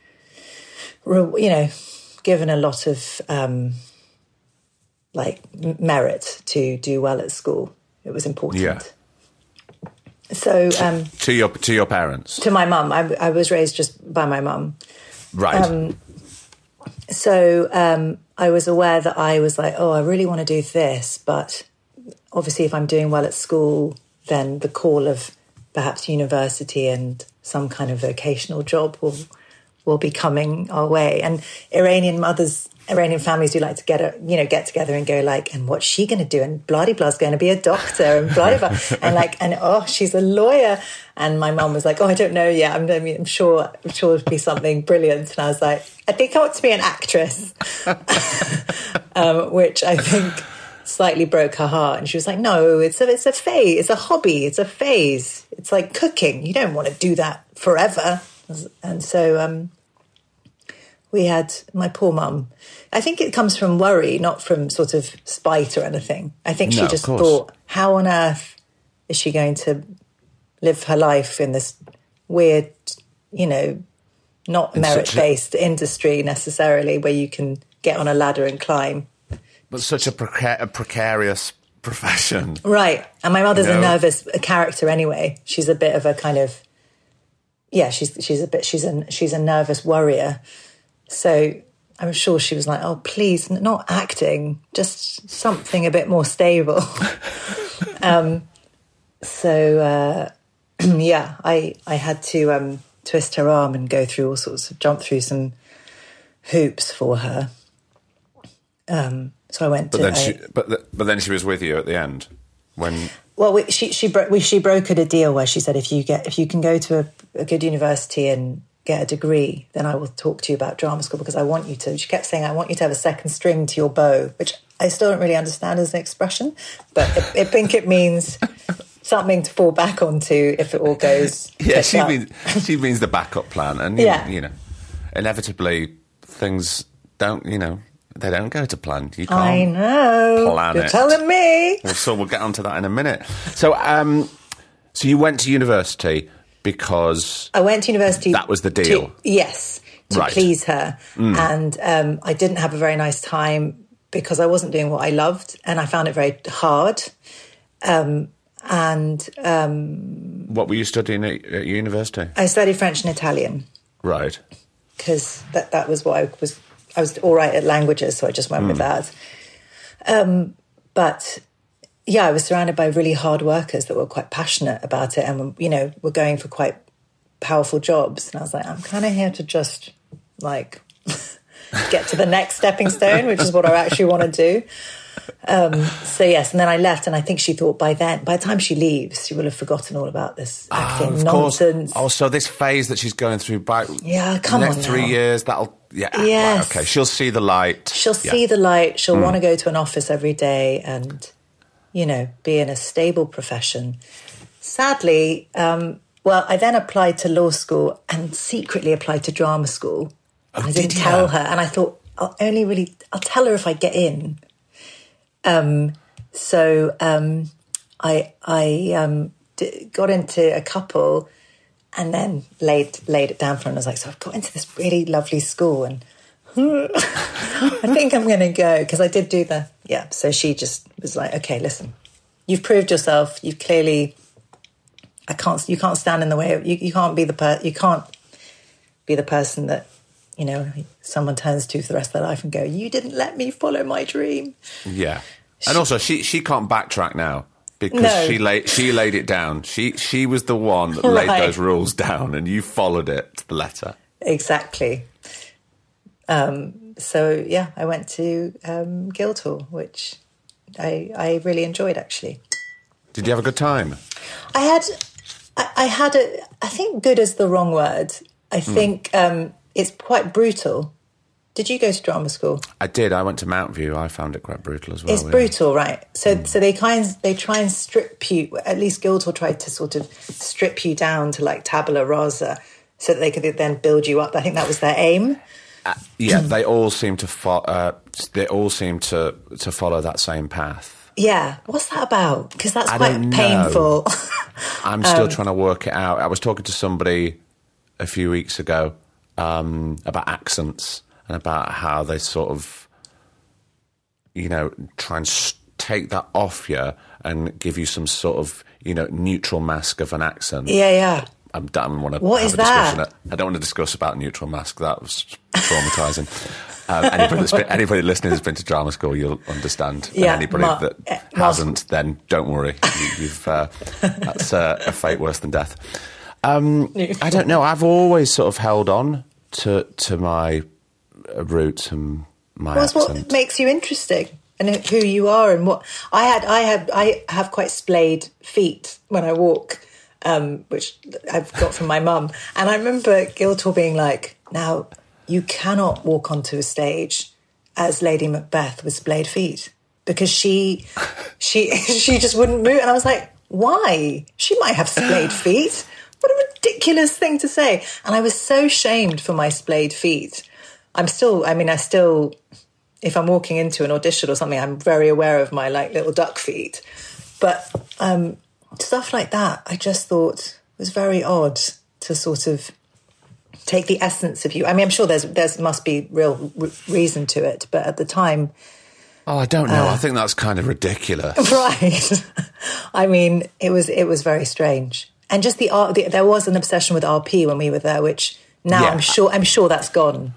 you know, given a lot of um, like merit to do well at school. It was important. Yeah. So um, To your to your parents, to my mum, I, I was raised just by my mum. right? um, so um, I was aware that I was like, oh, I really want to do this, but obviously, if I'm doing well at school, then the call of perhaps university and some kind of vocational job will will be coming our way. And Iranian mothers, Iranian families do like to get a, you know get together and go like, and what's she going to do? And blah blah is going to be a doctor, and blah blah, and like, and oh, she's a lawyer. And my mum was like, oh, I don't know yet. I'm, I mean, I'm sure, I'm sure it'll be something brilliant. And I was like, I think I want to be an actress, um, which I think slightly broke her heart. And she was like, no, it's a, it's a phase, it's a hobby, it's a phase. It's like cooking. You don't want to do that forever. And so, um, we had my poor mum. I think it comes from worry, not from sort of spite or anything. I think No, she just thought, how on earth is she going to live her life in this weird, you know, not In a- merit based industry necessarily where you can get on a ladder and climb. But such a, preca- a precarious profession. Right. And my mother's No. a nervous character anyway. She's a bit of a kind of yeah, she's she's a bit she's a she's a nervous worrier. So I'm sure she was like, "Oh, please, not acting, just something a bit more stable." um, so uh, yeah, I I had to um, twist her arm and go through all sorts of jump through some hoops for her. Um, so I went But to then I- she, but th- but then she was with you at the end when. Well, we, she she bro- we, she brokered a deal where she said if you get if you can go to a, a good university and get a degree, then I will talk to you about drama school because I want you to. She kept saying I want you to have a second string to your bow, which I still don't really understand as an expression, but I, I think it means something to fall back onto if it all goes. Yeah, she up. means she means the backup plan, and you, Yeah. you know, inevitably things don't. You know, they don't go to plan. You can't. I know. plan You're it. telling me. Well, so we'll get onto that in a minute. So, um, so you went to university because I went to university. That was the to- deal? yes, to Right. Mm. please her. And um, I didn't have a very nice time because I wasn't doing what I loved and I found it very hard. Um, and um, what were you studying at, at university? I studied French and Italian Right. because that, that was what I was. I was all right at languages, so I just went with that. Um, but yeah, I was surrounded by really hard workers that were quite passionate about it and, you know, were going for quite powerful jobs. And I was like, I'm kind of here to just like get to the next stepping stone, which is what I actually want to do. Um, so yes, and then I left, and I think she thought by then, by the time she leaves, she will have forgotten all about this acting of course. nonsense. Oh, so this phase that she's going through by Yeah, come next on three now. years, that'll yeah. right, Yes. okay, she'll see the light. She'll Yeah. see the light. She'll want to go to an office every day and, you know, be in a stable profession. Sadly, um, well, I then applied to law school and secretly applied to drama school. And I didn't Oh, did tell her, and I thought I'll only really I'll tell her if I get in. Um, so um, I I um, d- got into a couple, and then laid laid it down for her. And I was like, so I've got into this really lovely school, and I think I'm going to go because I did do the yeah. So she just was like, okay, listen, you've proved yourself. You've clearly, I can't, you can't stand in the way. Of, you you can't be the per, you can't be the person that you know someone turns to for the rest of their life and go, you didn't let me follow my dream. Yeah, and also she she can't backtrack now because No. she laid she laid it down. She she was the one that laid those rules down, and you followed it to the letter. Exactly. Um, so yeah, I went to um, Guildhall, which I I really enjoyed actually. Did you have a good time? I had, I, I had a. I think good is the wrong word. I think um, it's quite brutal. Did you go to drama school? I did. I went to Mountview. I found it quite brutal as well. It's yeah. brutal, right? So, so they kind they try and strip you. At least Guildhall tried to sort of strip you down to like tabula rasa, so that they could then build you up. I think that was their aim. Yeah, they all seem to fo- uh, they all seem to to follow that same path. Yeah, what's that about? Because that's I quite painful. I'm Um, still trying to work it out. I was talking to somebody a few weeks ago um, about accents and about how they sort of, you know, try and take that off you and give you some sort of, you know, neutral mask of an accent. yeah, yeah. I'm, I don't want to What have is a discussion. that? I don't want to discuss about neutral mask. That was traumatizing. um, anybody, that's been, anybody listening who's been to drama school, you'll understand. Yeah, and anybody Ma- that eh, Mars- hasn't, then don't worry. You, you've uh, that's uh, a fate worse than death. Um, I don't know. I've always sort of held on to to my uh, roots and my accent. what makes you interesting and who you are and what I had. I have. I have quite splayed feet when I walk, um, which I've got from my mum. And I remember Guildhall being like, "Now you cannot walk onto a stage as Lady Macbeth with splayed feet because she, she, she just wouldn't move." And I was like, "Why? She might have splayed feet." What a ridiculous thing to say. And I was so shamed for my splayed feet. I'm still, I mean, I still, if I'm walking into an audition or something, I'm very aware of my like little duck feet. But um, stuff like that, I just thought was very odd to sort of take the essence of you. I mean, I'm sure there's there's must be real re- reason to it, but at the time, Oh, I don't know. I think that's kind of ridiculous. right? I mean, it was it was very strange, and just the art. The, there was an obsession with RP when we were there, which now Yeah. I'm sure I'm sure that's gone.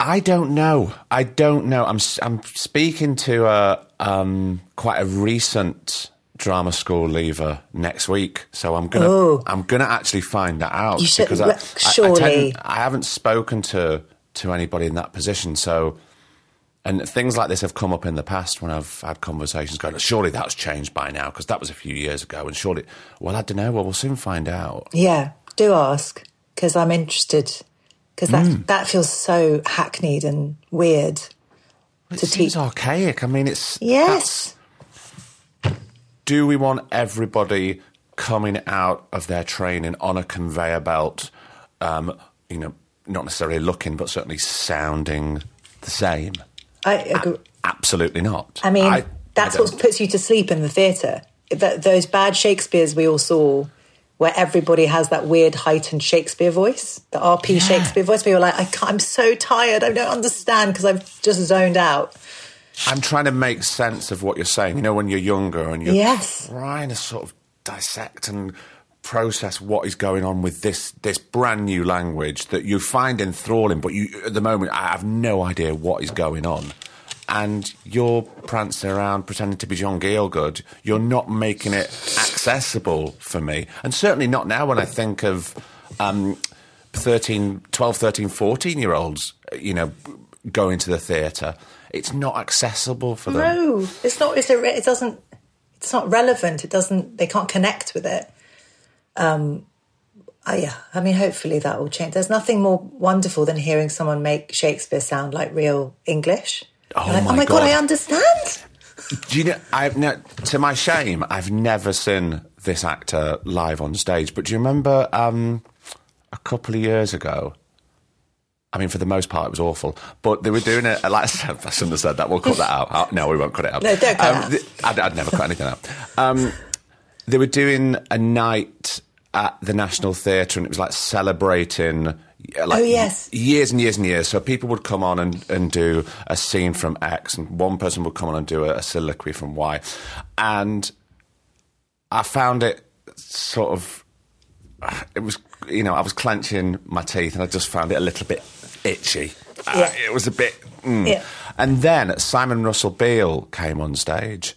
I don't know. I don't know. I'm I'm speaking to a um, quite a recent drama school leaver next week, so I'm gonna Oh. I'm gonna actually find that out should- because I, well, I- I, tend- I haven't spoken to to anybody in that position, so. And things like this have come up in the past when I've had conversations going, surely that's changed by now because that was a few years ago. And surely, well, I don't know. Well, we'll soon find out. Yeah, do ask because I'm interested because that Hmm. that feels so hackneyed and weird. It To seems teach- archaic. I mean, it's Yes, do we want everybody coming out of their training on a conveyor belt, um, you know, not necessarily looking, but certainly sounding the same? I agree. Absolutely not. I mean, I that's don't. what puts you to sleep in the theatre. That those bad Shakespeare's we all saw, where everybody has that weird heightened Shakespeare voice, the RP Shakespeare voice. Where you're like, I I'm so tired, I don't understand because I've just zoned out. I'm trying to make sense of what you're saying. You know, when you're younger and you're Yes. trying to sort of dissect and process what is going on with this this brand new language that you find enthralling, but you at the moment I have no idea what is going on. And you're prancing around pretending to be John Gielgud. You're not making it accessible for me. And certainly not now when I think of um, 13, 12, 13, 14 year olds, you know, going to the theatre. It's not accessible for them. No, it's not. It's a, it doesn't. It's not relevant. It doesn't. They can't connect with it. Um, oh yeah. I mean, hopefully that will change. There's nothing more wonderful than hearing someone make Shakespeare sound like real English. Oh like, my oh my god, God. I understand. Do you know? I've to my shame, I've never seen this actor live on stage. But do you remember um, a couple of years ago? I mean, for the most part, it was awful. But they were doing it. Like I said, I shouldn't have said that. We'll cut that out. No, we won't cut it out. No, don't cut um, th- I'd, I'd never cut anything out. Um, they were doing a night at the National Theatre, and it was like celebrating. Like Oh, yes. years and years and years. So people would come on and, and do a scene from X, and one person would come on and do a, a soliloquy from Y. And I found it sort of, it was, you know, I was clenching my teeth and I just found it a little bit itchy. Uh, it was a bit. mm. Yeah. And then Simon Russell Beale came on stage,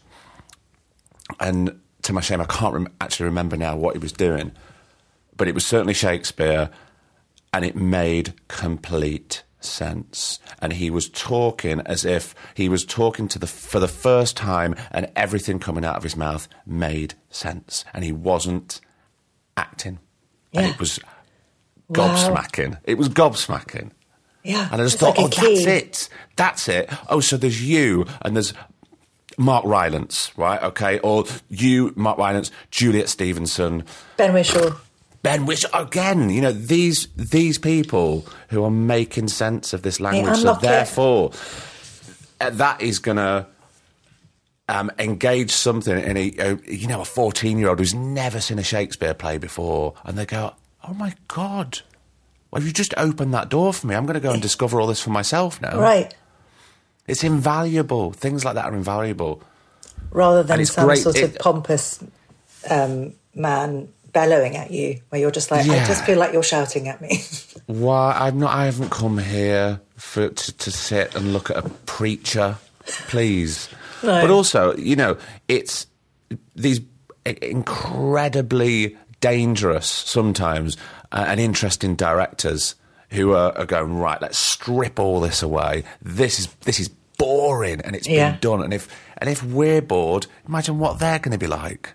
and to my shame, I can't rem- actually remember now what he was doing, but it was certainly Shakespeare, and it made complete sense. And he was talking as if he was talking to the for the first time, and everything coming out of his mouth made sense, and he wasn't acting, and Yeah. it was Wow. gobsmacking. It was gobsmacking. Yeah, And I just thought, like oh, that's it. That's it. Oh, so there's you and there's Mark Rylance, right? Okay. Or you, Mark Rylance, Juliet Stevenson, Ben Whishaw. Ben Wish again. You know, these these people who are making sense of this language. So unlock it. therefore, uh, that is going to um, engage something in a, a you know a fourteen year old who's never seen a Shakespeare play before, and they go, "Oh my god." Well, if you just opened that door for me. I'm going to go and discover all this for myself now. Right. It's invaluable. Things like that are invaluable. Rather than some great- sort of pompous um, man bellowing at you, where you're just like, I just feel like you're shouting at me. Why I'm not. I haven't come here for to, to sit and look at a preacher, please. No. But also, you know, it's these incredibly dangerous sometimes uh, and interesting directors who are, are going right. Let's strip all this away. This is this is boring, and it's Yeah. been done. And if and if we're bored, imagine what they're going to be like.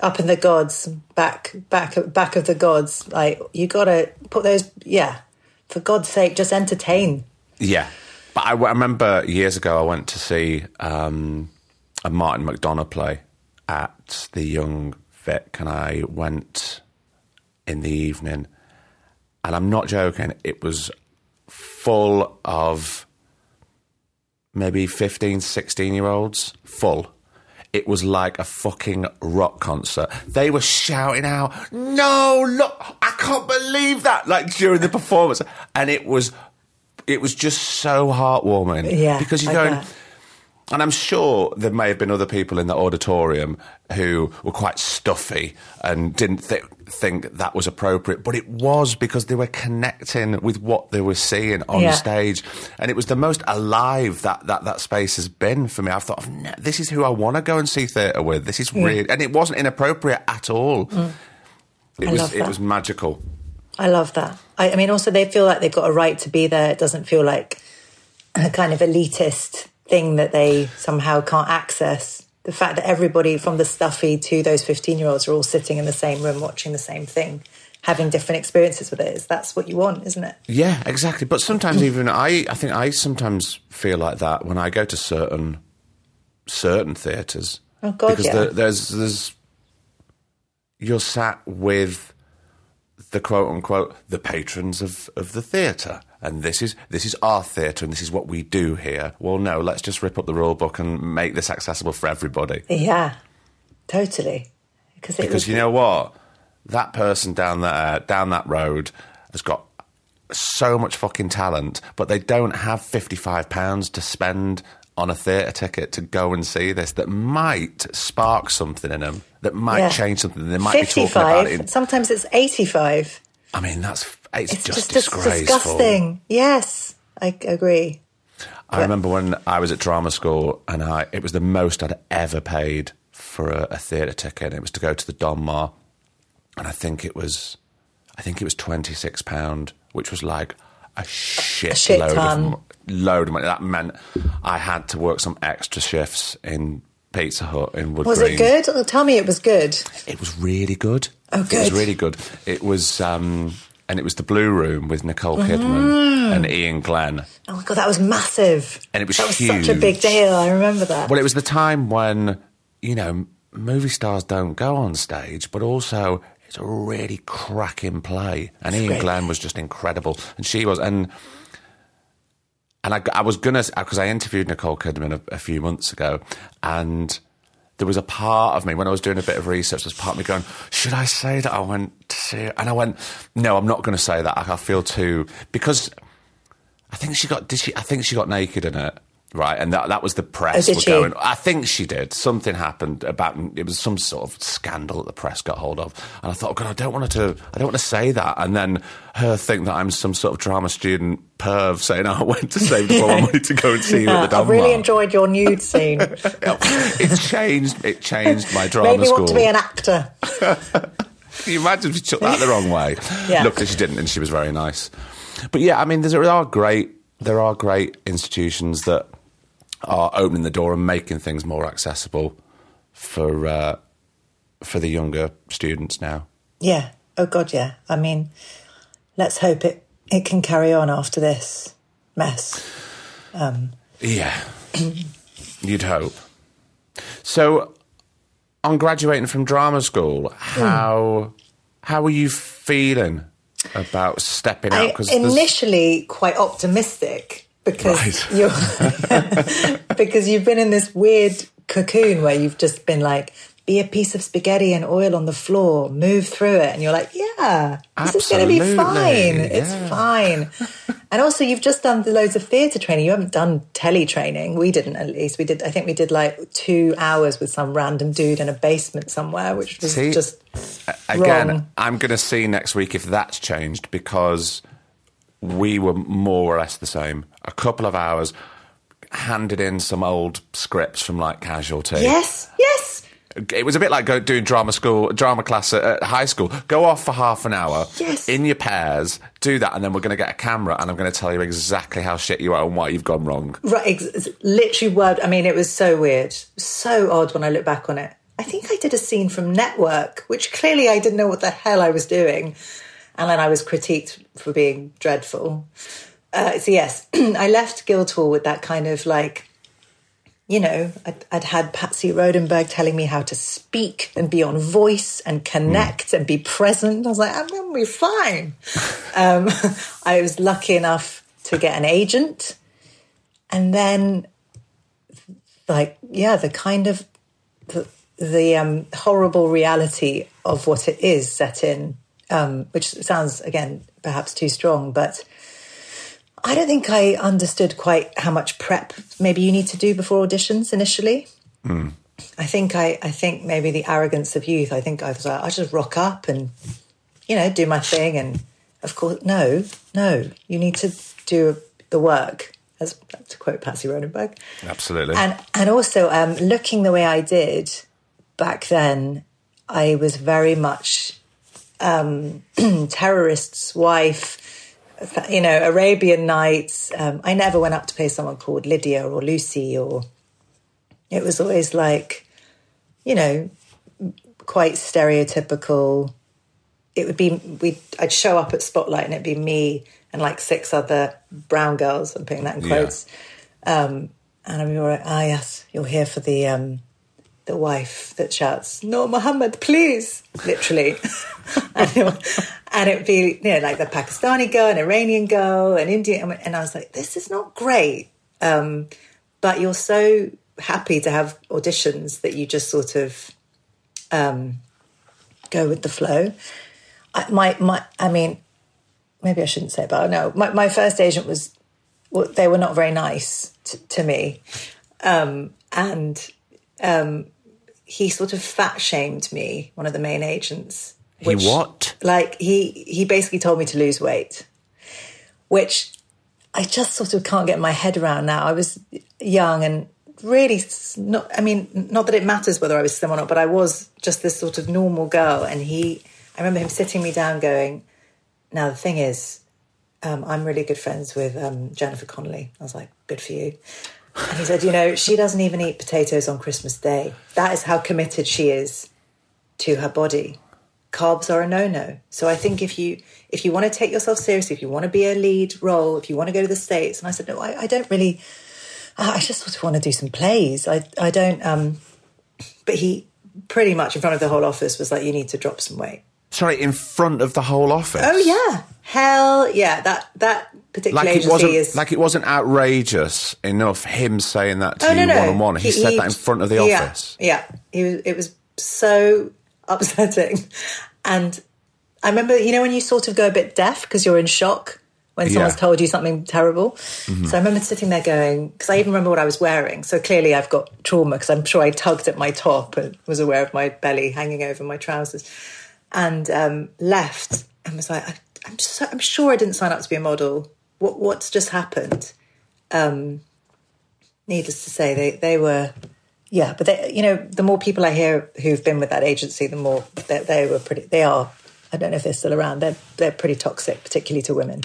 Up in the gods, back, back, back of the gods. Like you got to put those. Yeah, for God's sake, just entertain. Yeah, but I, I remember years ago I went to see um, a Martin McDonagh play at the Young Vic, and I went in the evening, and I'm not joking. It was full of maybe 15, 16 year olds, full. it was like a fucking rock concert. They were shouting out, "No, look, I can't believe that!" Like during the performance, and it was, it was just so heartwarming. Yeah, because you're I going. bet. And I'm sure there may have been other people in the auditorium who were quite stuffy and didn't th- think that was appropriate, but it was because they were connecting with what they were seeing on Yeah. stage, and it was the most alive that that, that space has been for me. I thought, this is who I want to go and see theatre with. This is really, and it wasn't inappropriate at all. It Mm. I was it was magical. I love that. I, I mean, also they feel like they've got a right to be there. It doesn't feel like a kind of elitist thing that they somehow can't access. The fact that everybody from the stuffy to those 15 year olds are all sitting in the same room watching the same thing, having different experiences with it, is that's what you want, isn't it? Yeah, exactly. But sometimes even I, I think I sometimes feel like that when I go to certain certain theatres. Oh, God, because yeah. the, there's there's you're sat with the quote unquote the patrons of, of the theatre. And this is this is our theatre and this is what we do here. Well no, let's just rip up the rule book and make this accessible for everybody. Yeah, totally. Because Because was, you know what? That person down there, down that road, has got so much fucking talent, but they don't have fifty-five pounds to spend on a theatre ticket to go and see this. That might spark something in them. That might Yeah. change something. They might be talking about 55, it. in- sometimes it's 85. I mean, that's it's, It's just, just, disgraceful. disgusting. Yes, I agree. I remember when I was at drama school, and I it was the most I'd ever paid for a, a theatre ticket. It was to go to the Donmar, and I think it was, I think it was twenty six pound, which was like a shit, shit load ton. of load of money. That meant I had to work some extra shifts in Pizza Hut in Wood Was Green. it good? Tell me it was good. It was really good. Oh, good. It was really good. It was, um, and it was the Blue Room with Nicole Mm-hmm. Kidman and Iain Glen. Oh my god, that was massive. And it was that was such a big deal. I remember that. Well, it was the time when, you know, movie stars don't go on stage, but also it's a really cracking play. And Iain great. Glen was just incredible. And she was, and and I, I was gonna, because I interviewed Nicole Kidman a, a few months ago, and there was a part of me when I was doing a bit of research. There's part of me going, "Should I say that I went to see it?" And I went, "No, I'm not going to say that. I, I feel too because I think she got did she? I think she got naked in it." Right, and that that was the press Oh, were she? going. I think she did. Something happened about it was some sort of scandal that the press got hold of, and I thought, oh God, I don't want her to. I don't want to say that, and then her think that I'm some sort of drama student perv saying oh, I went to save my money to go and see you Yeah, at the I really enjoyed your nude scene. it changed. It changed my drama Made me school. want to be an actor. Can you imagine if she took that the wrong way? Yeah. Luckily, she didn't, and she was very nice. But yeah, I mean, there are great, there are great institutions that are opening the door and making things more accessible for uh, for the younger students now. Yeah. Oh god, yeah. I mean, let's hope it it can carry on after this mess. Yeah, you'd hope. So, on graduating from drama school, how how were you feeling about stepping out? There's- initially quite optimistic because Right. you're because you've been in this weird cocoon where you've just been like be a piece of spaghetti and oil on the floor, move through it, and you're like, yeah, this is going to be fine. yeah. It's fine. and also, you've just done loads of theatre training. You haven't done telly training. We didn't, at least. We did. I think we did like two hours with some random dude in a basement somewhere, which was See? just Again, wrong. I'm going to see next week if that's changed because we were more or less the same. A couple of hours, handed in some old scripts from like Casualty. yes, yes. It was a bit like go, doing drama school, drama class at, at high school. Go off for half an hour Yes. in your pairs, do that, and then we're going to get a camera and I'm going to tell you exactly how shit you are and why you've gone wrong. Right, ex- literally word. I mean, it was so weird, so odd when I look back on it. I think I did a scene from Network, which clearly I didn't know what the hell I was doing, and then I was critiqued for being dreadful. Uh, so yes, I left Guildhall with that kind of like, you know, I'd, I'd had Patsy Rodenburg telling me how to speak and be on voice and connect and be present. I was like, I'm gonna be fine. um, I was lucky enough to get an agent and then like yeah the kind of the, the um, horrible reality of what it is set in, um, which sounds again perhaps too strong, but I don't think I understood quite how much prep maybe you need to do before auditions initially. I think I, I think maybe the arrogance of youth. I think I was like, I just rock up and you know do my thing, and of course, no, no, you need to do the work. As to quote Patsy Rodenburg, Absolutely. and and also um, looking the way I did back then, I was very much um, terrorist's wife. You know, Arabian Nights. Um, I never went up to play someone called Lydia or Lucy, or it was always like, you know, quite stereotypical. It would be we. I'd show up at Spotlight and it'd be me and like six other brown girls. I'm putting that in Yeah. quotes. Um, and I'm like, ah, yes, you're here for the um, the wife that shouts, "No, Muhammad, please!" Literally, and, it, and it'd be you know like the Pakistani girl, an Iranian girl, an Indian, and I was like, this is not great. Um, but you're so happy to have auditions that you just sort of um, go with the flow. I, my my, I mean, maybe I shouldn't say, but no, my my first agent was well, they were not very nice to, to me, um, and um, he sort of fat shamed me. One of the main agents. he what? Like he he basically told me to lose weight, which I just sort of can't get my head around now. I was young and really not. I mean, not that it matters whether I was slim or not, but I was just this sort of normal girl. And he, I remember him sitting me down, going, "Now the thing is, um, I'm really good friends with um, Jennifer Connelly." I was like, "Good for you." And he said, "You know, she doesn't even eat potatoes on Christmas Day. That is how committed she is to her body." carbs are a no-no. So I think if you if you want to take yourself seriously, if you want to be a lead role, if you want to go to the states, and I said no, I, I don't really. I just sort of want to do some plays. I I don't. um But he pretty much in front of the whole office was like, you need to drop some weight. Sorry, in front of the whole office. Oh yeah, hell yeah. That that particular Like it wasn't is like it wasn't outrageous enough him saying that to Oh, you one on one. He, said that in front of the yeah, office. Yeah, he was, it was so upsetting. And I remember, you know, when you sort of go a bit deaf because you're in shock when someone's Yeah. told you something terrible. So I remember sitting there going, because I even remember what I was wearing. So clearly I've got trauma because I'm sure I tugged at my top and was aware of my belly hanging over my trousers and um, left and was like, I, I'm, so- I'm sure I didn't sign up to be a model. What, what's just happened? Um, needless to say, they, they were, yeah, but they, you know, the more people I hear who've been with that agency, the more they, they were pretty, they are, I don't know if they're still around, they're, they're pretty toxic, particularly to women.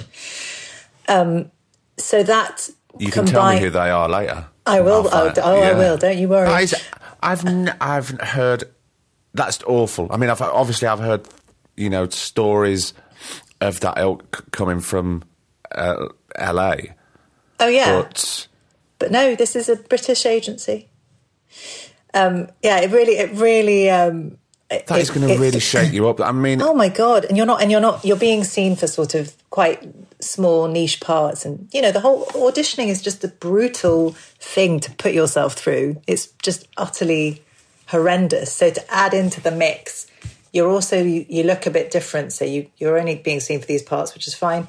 Um, so that You can combined, tell me who they are later. I will, I'll oh, oh I will, don't you worry. I, I've n- I've heard that's awful. I mean, I've obviously I've heard you know stories of that ilk coming from uh, LA, oh yeah. but but no, this is a British agency. Um, yeah, it really, it really, um, it- that is going to really shake you up. I mean, Oh my god! And you're not, and you're not, you're being seen for sort of quite small niche parts, and you know the whole auditioning is just a brutal thing to put yourself through. It's just utterly horrendous. So to add into the mix, you're also you, you look a bit different. So you you're only being seen for these parts, which is fine,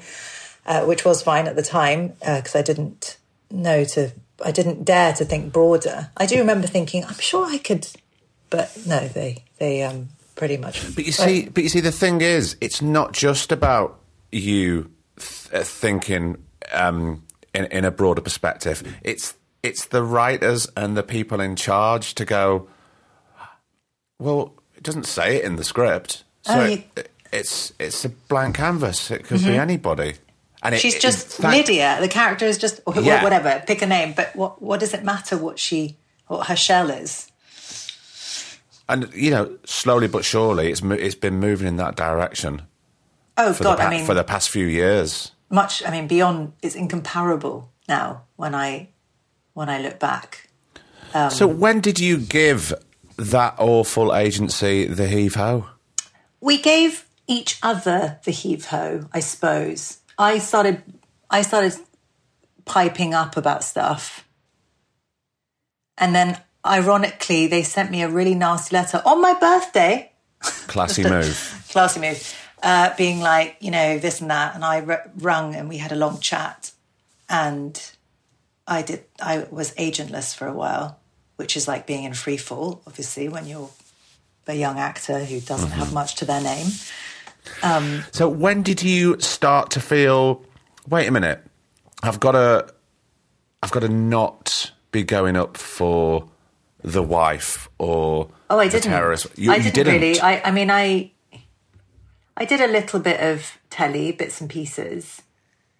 uh, which was fine at the time because I didn't know to, I didn't dare to think broader. I do remember thinking, I'm sure I could, but no, they they um pretty much. But you see, but you see, the thing is, it's not just about you th- uh, thinking um, in, in a broader perspective. It's it's the writers and the people in charge to go. Well, it doesn't say it in the script, so Oh, you- Mm-hmm. it's it's a blank canvas. It could be anybody. And it, She's just fact- Lydia. The character is just Yeah. whatever. Pick a name, but what what does it matter what she what her shell is? and you know, slowly but surely, it's it's been moving in that direction Oh God! the I mean, for the past few years. much. I mean, beyond. It's incomparable now when I when I look back. Um, so when did you give that awful agency the heave ho? We gave each other the heave ho. I suppose I started. I started piping up about stuff, and then ironically, they sent me a really nasty letter on my birthday. Classy move. Classy move. Uh, being like, you know, this and that. And I r- rung and we had a long chat. And I did, I was agentless for a while, which is like being in free fall, obviously, when you're a young actor who doesn't Mm-hmm. have much to their name. So when did you start to feel? Wait a minute, I've got to, I've got to not be going up for the wife or Oh, I the didn't. terrorist. You, I you didn't, really. I, I mean, I, I did a little bit of telly, bits and pieces,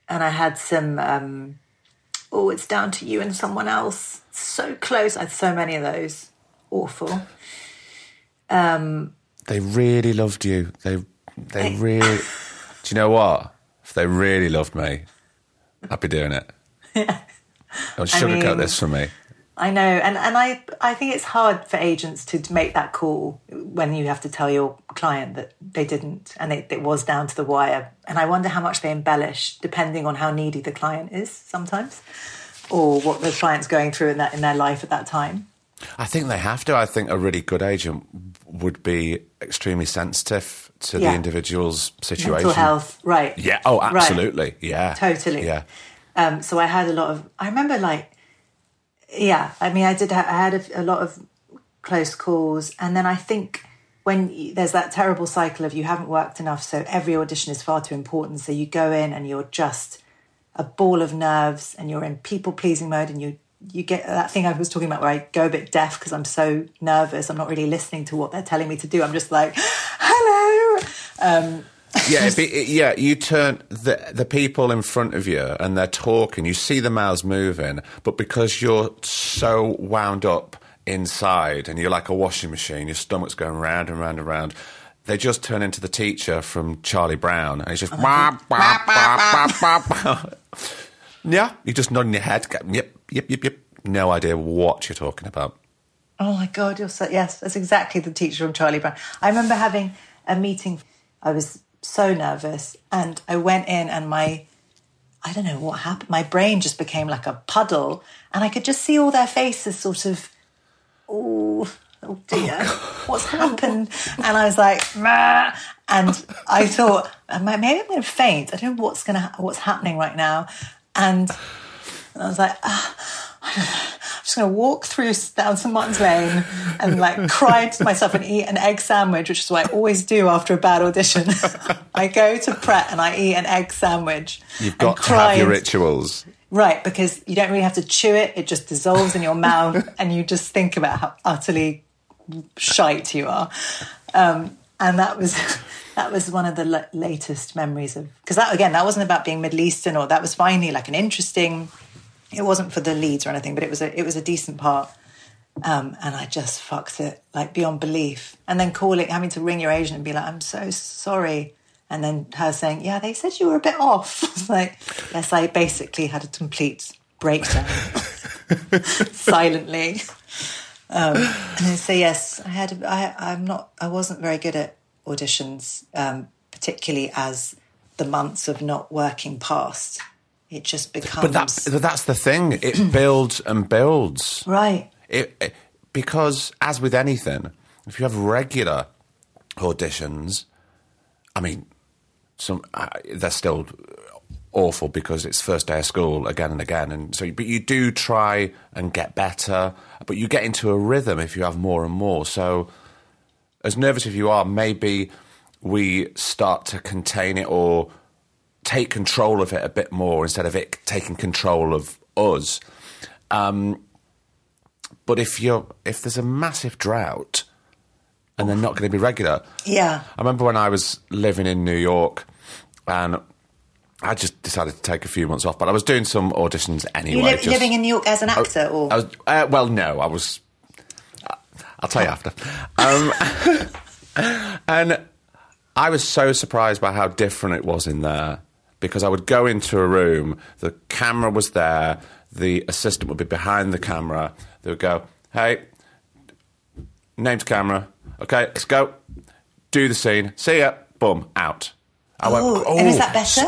and I had some. Um, oh, it's down to you and someone else. So close. I had so many of those. Awful. they really loved you. They, they really. do you know what? If they really loved me, I'd be doing it. Don't sugarcoat mean- this for me. I know, and and I I think it's hard for agents to make that call when you have to tell your client that they didn't, and it, it was down to the wire. And I wonder how much they embellish, depending on how needy the client is sometimes, or what the client's going through in that in their life at that time. I think they have to. I think a really good agent would be extremely sensitive to the individual's situation. Mental health, right? Yeah. Oh, Right. absolutely. Yeah. Totally. Yeah. Um, so I had a lot of. I remember, like, yeah. I mean, I did. Ha- I had a, a lot of close calls, and then I think when y- there's that terrible cycle of you haven't worked enough, so every audition is far too important. So you go in and you're just a ball of nerves, and you're in people pleasing mode, and you you get that thing I was talking about where I go a bit deaf because I'm so nervous. I'm not really listening to what they're telling me to do. I'm just like, hello. Um, Yeah, it'd be, it- yeah. You turn the the people in front of you, and they're talking. You see the mouths moving, but because you're so wound up inside, and you're like a washing machine, your stomach's going round and round and round. They just turn into the teacher from Charlie Brown, and it's just wah. yeah. you're just nodding your head. Yep, yep, yep, yep. No idea what you're talking about. Oh my God, you're so, yes, that's exactly the teacher from Charlie Brown. I remember having a meeting. I was so nervous and I went in and my, I don't know what happened. My brain just became like a puddle and I could just see all their faces sort of, oh, oh dear, oh, what's happened? And I was like, "Meh." and I thought, maybe I'm going to faint. I don't know what's going to, what's happening right now. And and I was like, ah, I'm just going to walk through down St Martin's Lane and like cry to myself and eat an egg sandwich, which is what I always do after a bad audition. I go to Pret and I eat an egg sandwich. You've got to have your rituals. Right, because you don't really have to chew it, it just dissolves in your mouth and you just think about how utterly shite you are. Um, and that was that was one of the la- latest memories of because that again that wasn't about being Middle Eastern or that was finally like an interesting it wasn't for the leads or anything, but it was a it was a decent part. Um, and I just fucked it like beyond belief. And then calling, having to ring your agent and be like, "I'm so sorry," and then her saying, "Yeah, they said you were a bit off." Like, yes, I basically had a complete breakdown silently. Um, and I say, yes, I had. I, I'm not. I wasn't very good at auditions, um, particularly as the months of not working passed. It just becomes But that's but that's the thing. It builds and builds. right. It, it- because as with anything, if you have regular auditions, I mean, some uh, they're still awful because it's first day of school again and again, and so but you do try and get better, but you get into a rhythm if you have more and more. So, as nervous as you are, maybe we start to contain it or take control of it a bit more instead of it taking control of us. Um, but if you're if there's a massive drought and they're not going to be regular, Yeah. I remember when I was living in New York and I just decided to take a few months off, but I was doing some auditions anyway. You live, just- living in New York as an actor, or I was, uh, well, no, I was. I'll tell you after. Um, and I was so surprised by how different it was in there because I would go into a room, the camera was there, the assistant would be behind the camera. They would go, "Hey, name to camera. Okay, let's go. Do the scene. See ya. Boom, out." I oh, and is oh. that better?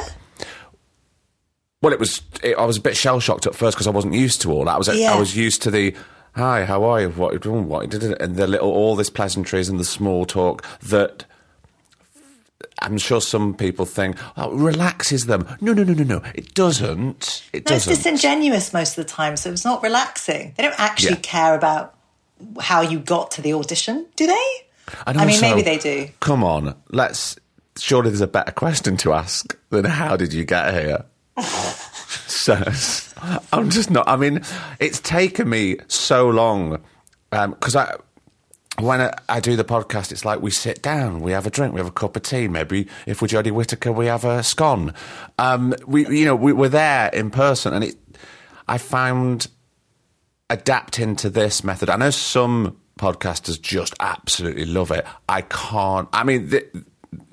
well, it was. It, I was a bit shell shocked at first because I wasn't used to all that. I was. Yeah. I was used to the. hi, how are you? What you doing? What did it? And the little, all this pleasantries and the small talk that I'm sure some people think oh, relaxes them. No, no, no, no, no. It doesn't. It No, it's doesn't. It's disingenuous most of the time, so it's not relaxing. They don't actually Yeah. care about how you got to the audition, do they? And I mean, maybe they do. Come on, let's. Surely there's a better question to ask than how did you get here? so I'm just not. I mean, it's taken me so long um, because I. When I, do the podcast, it's like we sit down, we have a drink, we have a cup of tea. Maybe if we're Jodie Whittaker, we have a scone. Um, we, you know, we, we're there in person, and it. I found adapting to this method. I know some podcasters just absolutely love it. I can't. I mean, th-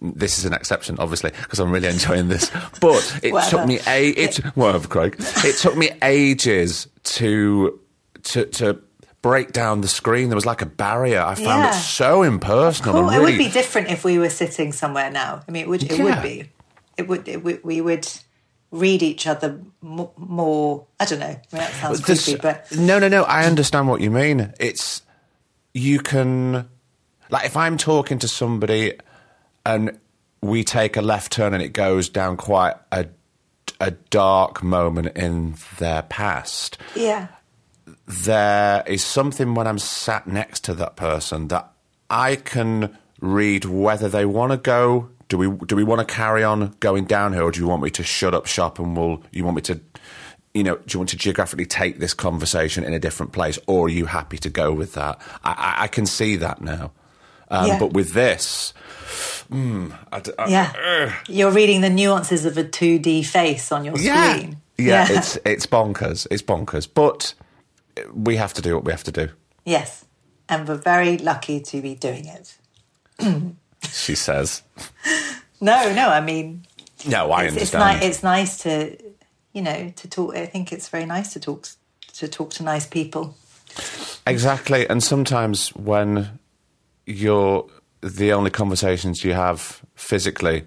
this is an exception, obviously, because I'm really enjoying this. But it took me a it whatever, Craig. It took me ages to to to break down the screen. There was like a barrier. I found Yeah. it so impersonal. Cool. and It would be different if we were sitting somewhere now. I mean, it would. It Yeah. would be. It would. It would. We would read each other mo- more. I don't know. I mean, that sounds This- creepy, but no, no, no. I understand what you mean. It's you can like if I'm talking to somebody and we take a left turn and it goes down quite a a dark moment in their past. yeah, There is something when I'm sat next to that person that I can read whether they want to go. Do we do we want to carry on going down here, or do you want me to shut up shop and we'll? You want me to, you know, do you want to geographically take this conversation in a different place, or are you happy to go with that? I, I, I can see that now, um, Yeah. but with this, mm, I yeah. You're reading the nuances of a 2D face on your yeah, screen. yeah, it's it's bonkers, it's bonkers, but we have to do what we have to do. yes, and we're very lucky to be doing it. She says. No, no. I mean, No, I it's, it's, understand. ni- it's nice to, you know, to talk. I think it's very nice to talk to talk to nice people. Exactly. And sometimes when you're the only conversations you have physically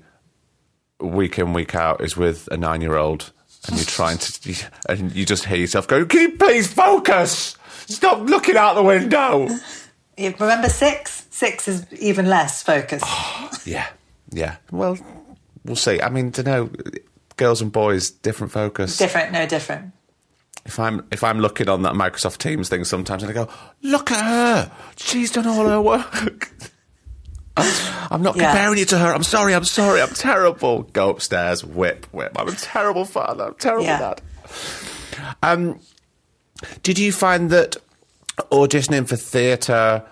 week in, week out is with a nine year old and you're trying to, and you just hear yourself go, Can you please focus? Stop looking out the window. You remember six? Six is even less focused. yeah. Yeah. Well, we'll see. I mean, to know girls and boys, different focus. different, no different. if I'm if I'm looking on that Microsoft Teams thing sometimes and I go, look at her, she's done all her work. I'm not Yeah. comparing you to her. I'm sorry. I'm sorry. I'm terrible. Go upstairs, whip, whip. I'm a terrible father. I'm terrible Yeah. dad. Um, did you find that auditioning for theatre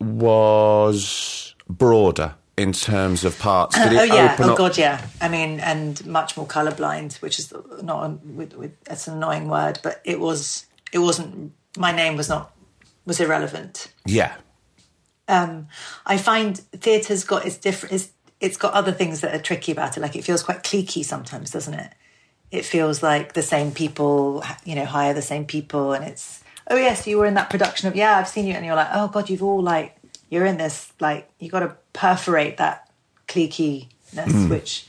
was broader in terms of parts? Did it oh yeah, oh up? god, yeah. I mean, and much more colourblind, which is not a, with, with, it's an annoying word, but it was. It wasn't. My name was not was irrelevant. Yeah. Um, I find theatre's got its different. It's, it's got other things that are tricky about it. Like it feels quite cliquey sometimes, doesn't it? It feels like the same people, you know, hire the same people, and it's oh yes, you were in that production of yeah, I've seen you, and you're like oh god, you've all like you're in this like you got to perforate that cliqueiness, which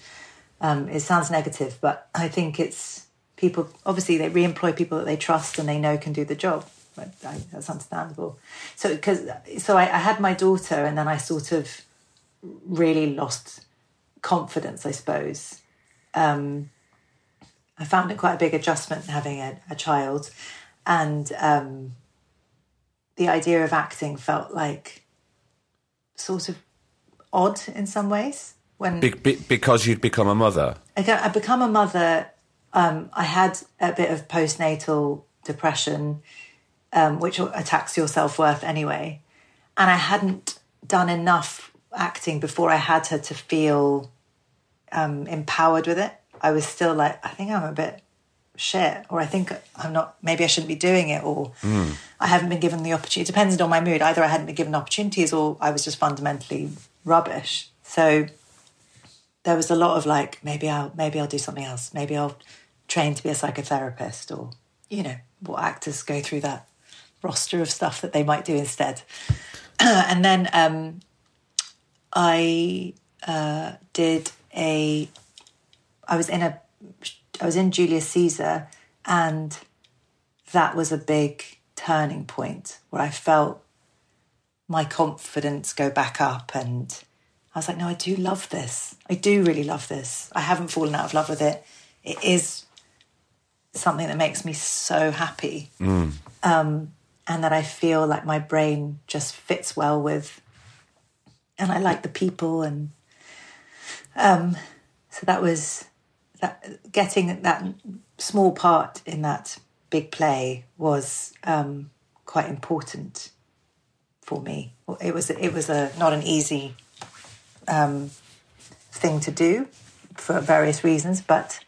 um, it sounds negative, but I think it's people. Obviously, they re-employ people that they trust and they know can do the job. But I, that's understandable. So, because so I, I had my daughter, and then I sort of really lost confidence. I suppose um, I found it quite a big adjustment having a, a child, and um, the idea of acting felt like sort of odd in some ways when Be- be- because you'd become a mother. I got, I become a mother. Um, I had a bit of postnatal depression, um, which attacks your self worth anyway. And I hadn't done enough acting before I had her to feel um, empowered with it. I was still like, I think I'm a bit shit, or I think I'm not, maybe I shouldn't be doing it, or I haven't been given the opportunity. It depends on my mood. Either I hadn't been given opportunities or I was just fundamentally rubbish. So there was a lot of like maybe I'll maybe I'll do something else. Maybe I'll train to be a psychotherapist or you know what actors go through that roster of stuff that they might do instead. and then um, I uh, did a I was in a I was in Julius Caesar and that was a big turning point where I felt my confidence go back up and I was like, no, I do love this. I do really love this. I haven't fallen out of love with it. It is something that makes me so happy. Um, and that I feel like my brain just fits well with. And I like the people. And um, so that was that getting that small part in that big play was um, quite important for me. It was it was a not an easy um, thing to do for various reasons, but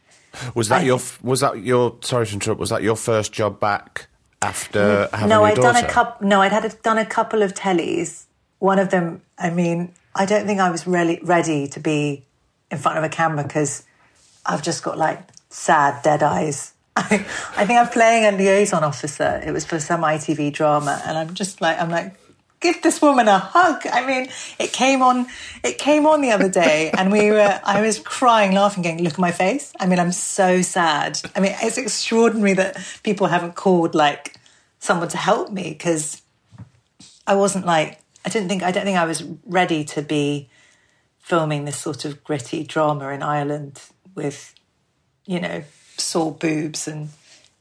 Was that I your? Was that your? Sorry to interrupt. Was that your first job back after mm. having no, I'd daughter? done a couple. No, I'd had a, done a couple of tellies. One of them, I mean, I don't think I was really ready to be in front of a camera because I've just got like sad dead eyes. I, I think I'm playing a liaison officer. It was for some ITV drama, and I'm just like, I'm like, give this woman a hug. I mean, it came on, it came on the other day, and we were, I was crying, laughing, going, look at my face. I mean, I'm so sad. I mean, it's extraordinary that people haven't called like someone to help me because I wasn't like, I didn't think, I don't think I was ready to be filming this sort of gritty drama in Ireland with, you know, sore boobs and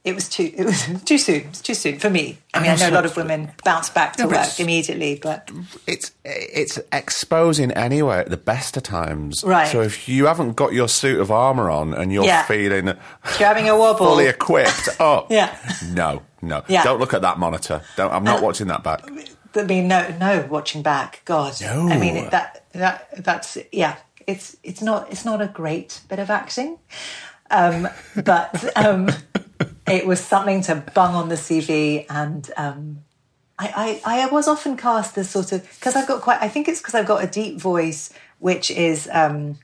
it was too it was too soon. It was too soon for me. I mean, I know a lot of women bounce back to No, work immediately, but it's it's exposing anyway at the best of times. Right. So if you haven't got your suit of armor on and you're Yeah. feeling you're having a wobble. fully equipped up, Yeah. no, no, Yeah. don't look at that monitor. Don't, I'm not Uh, watching that back. I mean, no, no, watching back, God. No. I mean, that that that's yeah. It's it's not it's not a great bit of acting, um, but um, it was something to bung on the CV, and um, I, I I was often cast as sort of because I've got quite. I think it's because I've got a deep voice, which is. Um,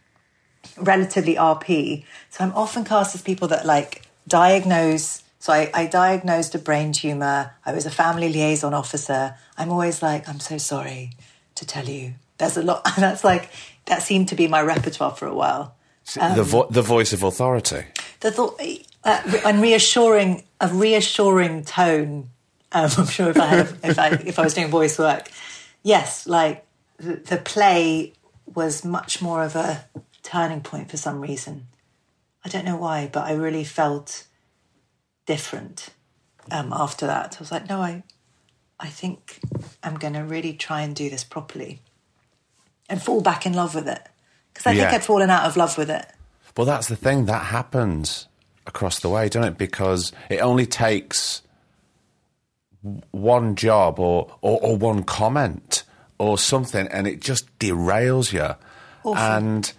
relatively RP. So I'm often cast as people that like diagnose. So I, I diagnosed a brain tumor. I was a family liaison officer. I'm always like, I'm so sorry to tell you. There's a lot. That's like that seemed to be my repertoire for a while. Um, the vo- the voice of authority. The thought uh, and reassuring a reassuring tone. Um, I'm sure if I had if I if I was doing voice work, yes, like the, the play was much more of a turning point for some reason. I don't know why, but I really felt different um, after that. I was like, no, I, I think I'm going to really try and do this properly, and fall back in love with it because I Yeah. think I'd fallen out of love with it. Well, that's the thing that happens across the way, doesn't it? Because it only takes one job or, or, or one comment or something, and it just derails you, and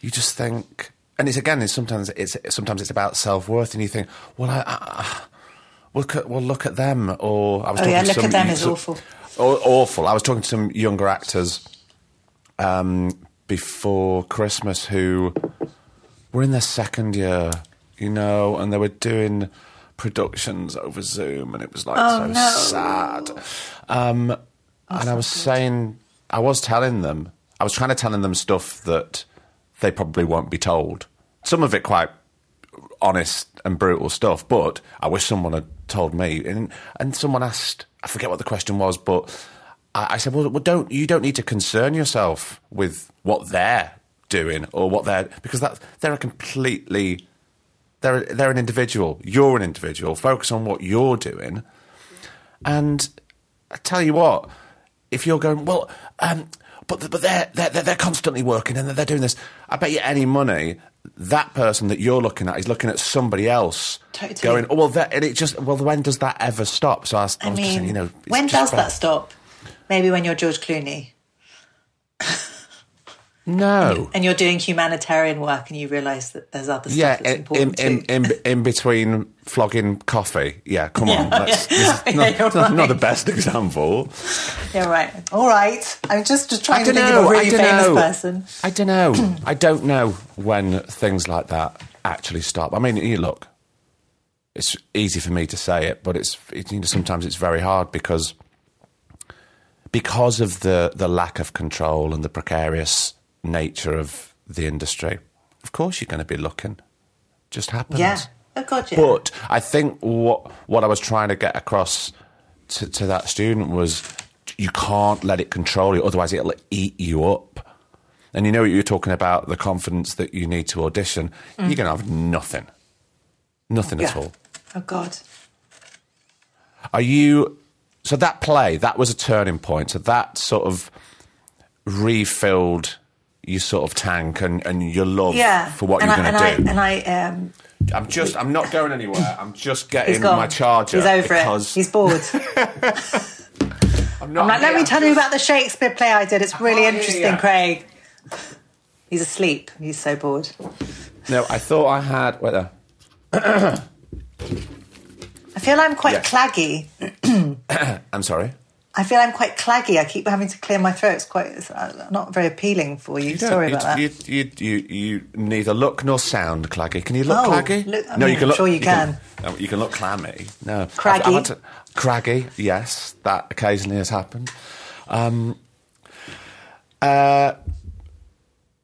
you just think. And it's again, it's sometimes it's sometimes it's about self worth, and you think, well, I, I, look at well, look at them, or I was Oh, talking yeah, to look at some, them is some- awful. awful. I was talking to some younger actors um, before Christmas who were in their second year, you know, and they were doing productions over Zoom, and it was like so Oh, no. sad. Um, and I was saying, I was telling them, I was trying to telling them stuff that they probably won't be told. Some of it quite honest and brutal stuff, but I wish someone had told me. And and someone asked, I forget what the question was, but I, I said, well, well, don't you don't need to concern yourself with what they're doing or what they're because that they're a completely they're they're an individual. You're an individual. Focus on what you're doing. And I tell you what, if you're going well, um, but but they're they're they're they're constantly working and they're doing this. I bet you any money that person that you're looking at is looking at somebody else, Totally. going, oh well, that, and it just well, when does that ever stop? So I was, I mean, just saying, you know, when does about- that stop? Maybe when you're George Clooney No. and you're doing humanitarian work and you realise that there's other stuff Yeah, that's in, in, important in, too. in, in between flogging coffee. Yeah, come on. Yeah, That's, yeah. not, you're not, not the best example. yeah, right. All right. I'm just, just trying to think know. of a really famous know. person. I don't know. I don't know when things like that actually stop. I mean, you look. It's easy for me to say it, but it's it, you know sometimes it's very hard because because of the the lack of control and the precarious nature of the industry. Of course, you're going to be looking. Just happens. Yeah. Oh, God, yeah. But I think what what I was trying to get across to, to that student was you can't let it control you, otherwise it'll eat you up. And you know what you're talking about the confidence that you need to audition. Mm. You're going to have nothing, nothing at all. Oh God. Are you? So that play that was a turning point. So that sort of refilled your sort of tank and, and your love Yeah. for what and you're I, going to do. and I, and I um, I'm just. I'm not going anywhere. I'm just he's getting gone. my charger. He's over because it. He's bored. I'm not. I'm like, let here, me tell you about the Shakespeare play I did. It's really can't hear interesting, ya. Craig. He's asleep. He's so bored. No, I thought I had. Wait there. I feel I'm quite Yeah. claggy. I'm sorry. I feel I'm quite claggy. I keep having to clear my throat. It's quite it's uh, not very appealing for you. don't- Sorry you, about that. You, you, you, you neither look nor sound claggy. Can you look Oh, claggy? look- I no, mean, you can I'm look. sure you no, you can look clammy. No, Craggy. I've- I've to- craggy. Yes, that occasionally has happened. Um, uh,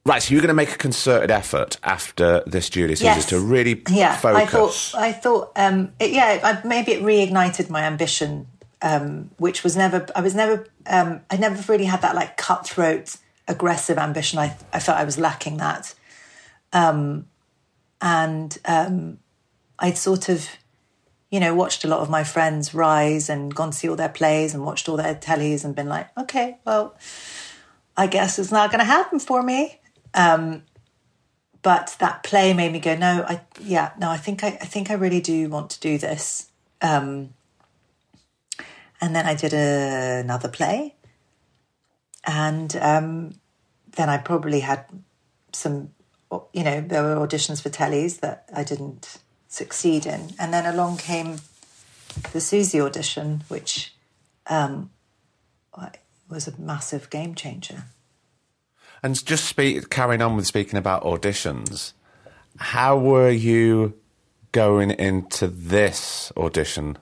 right, so you're going to make a concerted effort after this Julius Caesar Yes. to really yeah, focus. I thought, I thought, um, it, yeah, I, maybe it reignited my ambition, um, which was never, I was never, um, I never really had that like cutthroat, aggressive ambition. I, I felt I was lacking that. Um, and um, I'd sort of, you know, watched a lot of my friends rise and gone to see all their plays and watched all their tellies and been like, okay, well, I guess it's not going to happen for me but that play made me go no i yeah no i think i, I think i really do want to do this um, and then i did a, another play. And um, then i probably had some you know there were auditions for tellies that i didn't succeed in. And then along came the Suzie audition which um, was a massive game changer. And just speak, carrying on with speaking about auditions, how were you going into this audition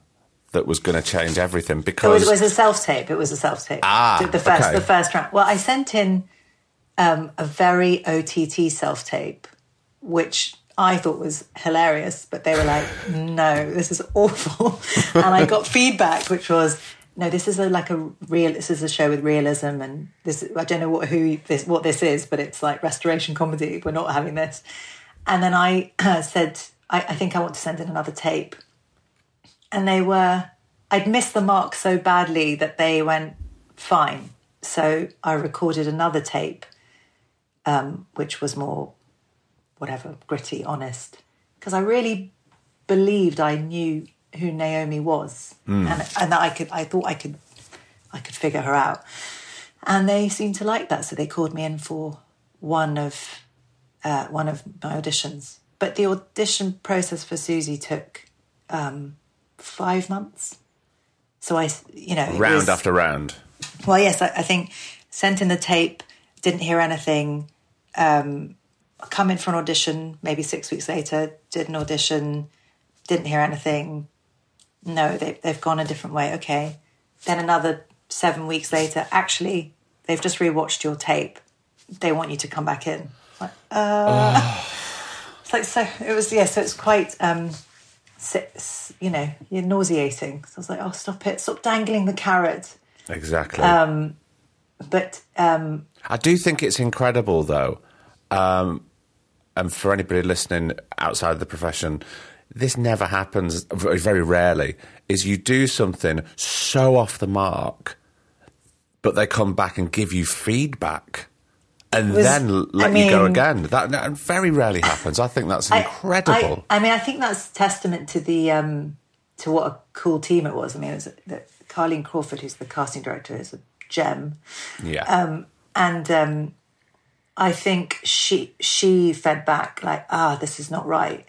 that was going to change everything? Because it was a self tape. It was a self tape. Ah, the first okay. the first round. Well, I sent in um, a very OTT self tape, which I thought was hilarious, but they were like, "No, this is awful," and I got feedback, which was. No, this is a, like a real. This is a show with realism, and this. I don't know what who this what this is, but it's like restoration comedy. We're not having this. And then I said, I, I think I want to send in another tape and they were I'd missed the mark so badly that they went fine. So I recorded another tape, um, which was more whatever gritty, honest, because I really believed I knew who Naomi was, and and that I could I thought I could I could figure her out, and they seemed to like that, so they called me in for one of uh, one of my auditions. But the audition process for Suzie took um, five months. So I, you know, round was- after round. well, yes, I, I think sent in the tape, didn't hear anything. Um, come in for an audition, maybe six weeks later, did an audition, didn't hear anything. No, they, they've gone a different way. Okay. Then another seven weeks later, actually, they've just rewatched your tape. They want you to come back in. It's like, uh, it's like so. It was yeah. So it's quite um, si- s- you know, you're nauseating. So I was like, oh, stop it, stop dangling the carrot. Exactly. Um, But um, I do think it's incredible, though, um, and for anybody listening outside of the profession, this never happens. Very, very rarely is you do something so off the mark, but they come back and give you feedback. And was- then let I you go again. That, that very rarely happens. I think that's incredible. I, I mean, I think that's testament to the um, to what a cool team it was. I mean, it was that Carlene Crawford, who's the casting director, is a gem, yeah. um, and um, I think she she fed back like, ah, this is not right,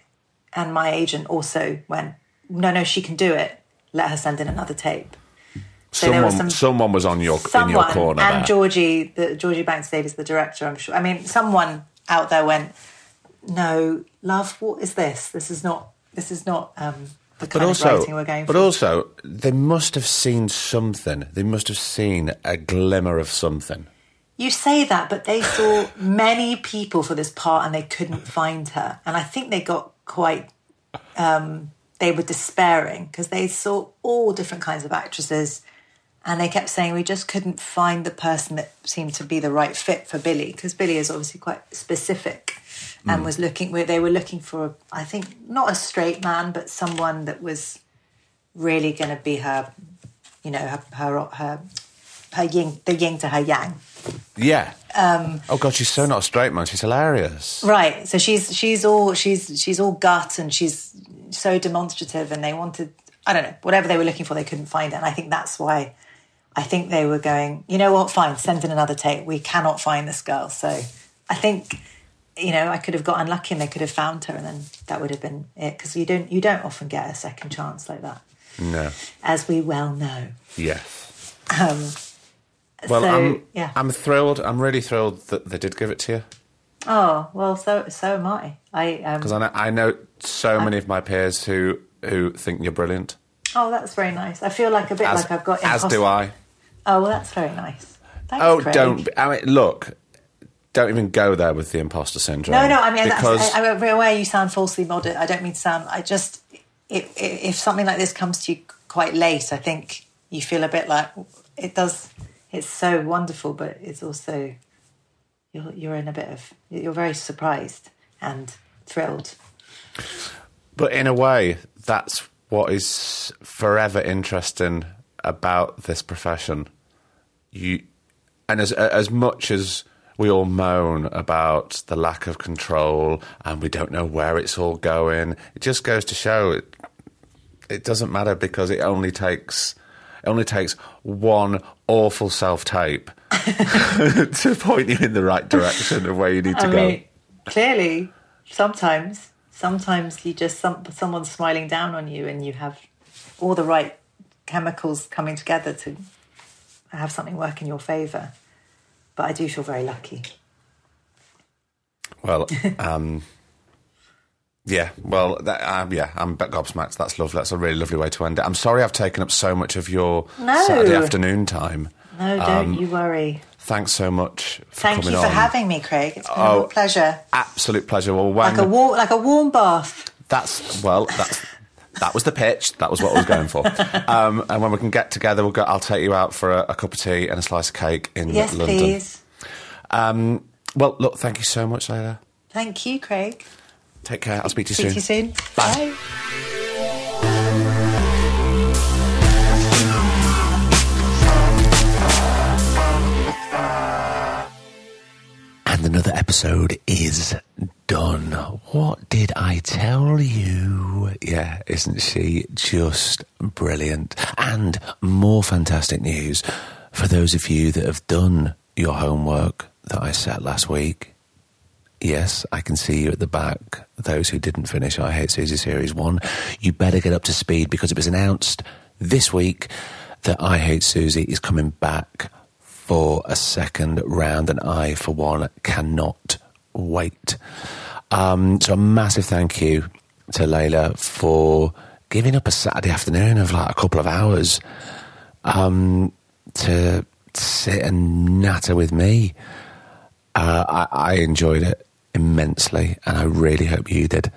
and my agent also went, no, no, she can do it. Let her send in another tape. So someone, was some- someone was on your in your corner. and there. Georgi, the Georgi Banks-Davies, the director. I'm sure. I mean, someone out there went, "No, love, what is this? This is not. This is not um, the but kind also, of writing we're going but for." also, they must have seen something. They must have seen a glimmer of something. you say that, but they saw many people for this part and they couldn't find her, and I think they got quite. Um, they were despairing because they saw all different kinds of actresses and they kept saying we just couldn't find the person that seemed to be the right fit for Billie because Billie is obviously quite specific and was looking they were looking for I think not a straight man but someone that was really going to be her you know her her her, her yin the yin to her yang Yeah. Um, oh God, she's so not a straight man. She's hilarious. Right. So she's she's all she's she's all gut and she's so demonstrative and they wanted I don't know, whatever they were looking for they couldn't find it. And I think that's why I think they were going, you know what, fine, send in another tape. We cannot find this girl. So I think you know, I could have got unlucky and they could have found her and then that would have been it because you don't you don't often get a second chance like that. No. As we well know. Yes. Um Well, so, I'm yeah. I'm thrilled. I'm really thrilled that they did give it to you Oh, well so so am I. I um because I know, I know so many of my peers who who think you're brilliant. Oh, that's very nice. I feel like a bit As, like I've got as do I. Oh, well, that's very nice. Thanks, Oh, Craig. don't. I mean, look. Don't even go there with the imposter syndrome. No, no. I mean, because that's, I, I'm aware you sound falsely modest. I don't mean to sound. I just, if, if something like this comes to you quite late, I think you feel a bit like it does. It's so wonderful, but it's also you're you're in a bit of you're very surprised and thrilled. But in a way, that's what is forever interesting about this profession. You, and as as much as we all moan about the lack of control and we don't know where it's all going, it just goes to show it. It doesn't matter because it only takes it only takes one awful self tape to point you in the right direction of where you need to I go. mean, clearly, sometimes, sometimes you just some someone's smiling down on you, and you have all the right chemicals coming together to have something work in your favour. But I do feel very lucky. Well, um, yeah, well, that, um, yeah, I'm gobsmacked. That's lovely. That's a really lovely way to end it. I'm sorry I've taken up so much of your No. Saturday afternoon time. No, don't you worry. Thanks so much for Thank you for on. having me, Craig. It's been a Oh, real pleasure. Absolute pleasure. Well, when Like a war, like a warm bath. that's well, that's that was the pitch. That was what I was going for. Um, and when we can get together, we'll go. I'll take you out for a, a cup of tea and a slice of cake in Yes, London. please. Um, well, look, thank you so much, Leila. Thank you, Craig. Take care. I'll speak to you See soon. you soon. Bye. Bye. Another episode is done. What did I tell you? Yeah, isn't she just brilliant? And more fantastic news for those of you that have done your homework that I set last week. Yes, I can see you at the back. Those who didn't finish I Hate Suzie Series 1, you better get up to speed because it was announced this week that I Hate Suzie is coming back for a second round, and I, for one, cannot wait. Um, so, a massive thank you to Leila for giving up a Saturday afternoon of like a couple of hours um, to sit and natter with me. Uh, I, I enjoyed it immensely, and I really hope you did.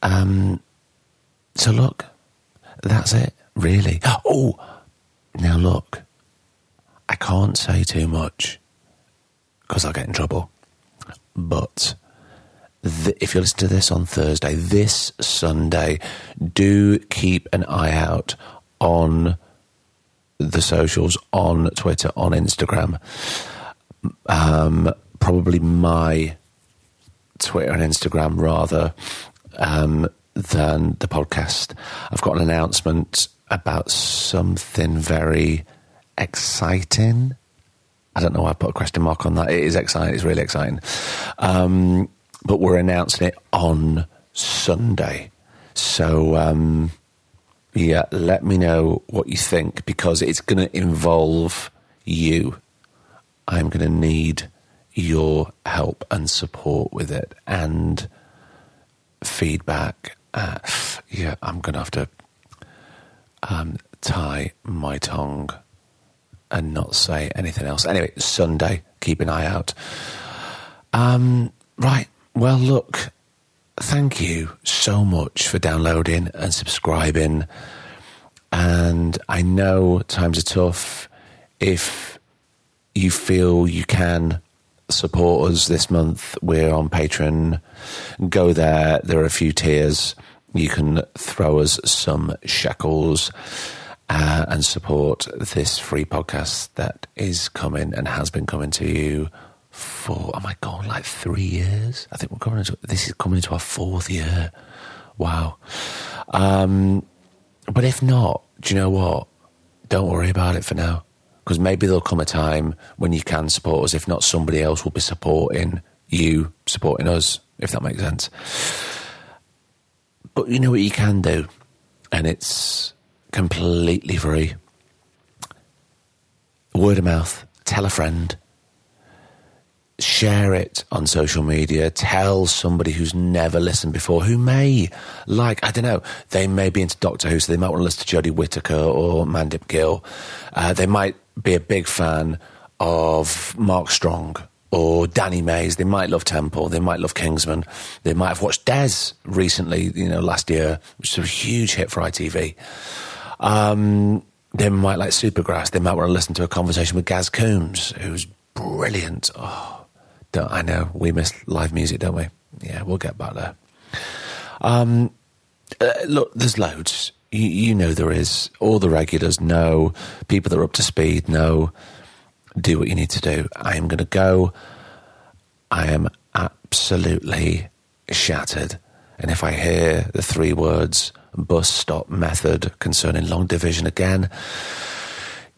Um, so look, that's it, really. Oh, now look, I can't say too much because I'll get in trouble. But th- if you listen to this on Thursday, this Sunday, do keep an eye out on the socials, on Twitter, on Instagram. Um, probably my Twitter and Instagram rather um, than the podcast. I've got an announcement about something very exciting. I don't know why I put a question mark on that. It is exciting. It's really exciting. Um, but we're announcing it on Sunday. So, um, yeah, let me know what you think because it's going to involve you. I'm going to need your help and support with it and feedback. Uh, yeah, I'm going to have to um, tie my tongue and not say anything else. Anyway, Sunday, keep an eye out. Um, right. Well, look, thank you so much for downloading and subscribing. And I know times are tough. If you feel you can support us this month, we're on Patreon. Go there. There are a few tiers. You can throw us some shekels uh, and support this free podcast that is coming and has been coming to you for oh my god, like three years. I think we're coming into this is coming into our fourth year. Wow. Um, but if not, do you know what? Don't worry about it for now, because maybe there'll come a time when you can support us. If not, somebody else will be supporting you, supporting us. If that makes sense. But you know what you can do, and it's completely free. Word of mouth. Tell a friend share it on social media. Tell somebody who's never listened before, who may like, I don't know, they may be into Doctor Who, so they might want to listen to Jodie Whittaker or Mandip Gill. Uh, they might be a big fan of Mark Strong or Danny Mays. They might love Temple. They might love Kingsman. They might have watched Des recently, you know, last year, which was a huge hit for ITV. Um, they might like Supergrass. They might want to listen to a conversation with Gaz Coombs, who's brilliant. Oh, don't, I know we miss live music, don't we? Yeah, we'll get back there. Um, uh, look, there's loads. You, you, know there is. All the regulars know. People that are up to speed know. Do what you need to do. I am going to go. I am absolutely shattered. And if I hear the three words bus stop method concerning long division again,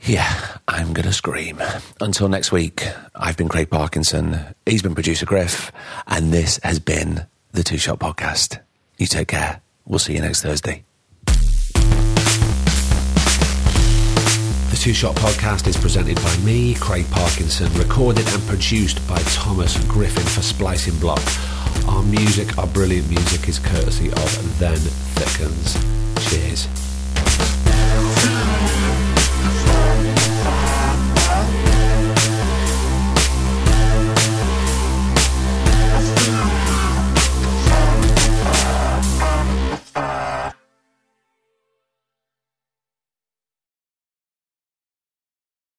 yeah, I'm going to scream. Until next week, I've been Craig Parkinson. He's been producer Griff. And this has been the Two Shot Podcast. You take care. We'll see you next Thursday. The Two Shot Podcast is presented by me, Craig Parkinson, recorded and produced by Thomas Griffin for Splicing Block. Our music, our brilliant music, is courtesy of Then Thickens. Cheers.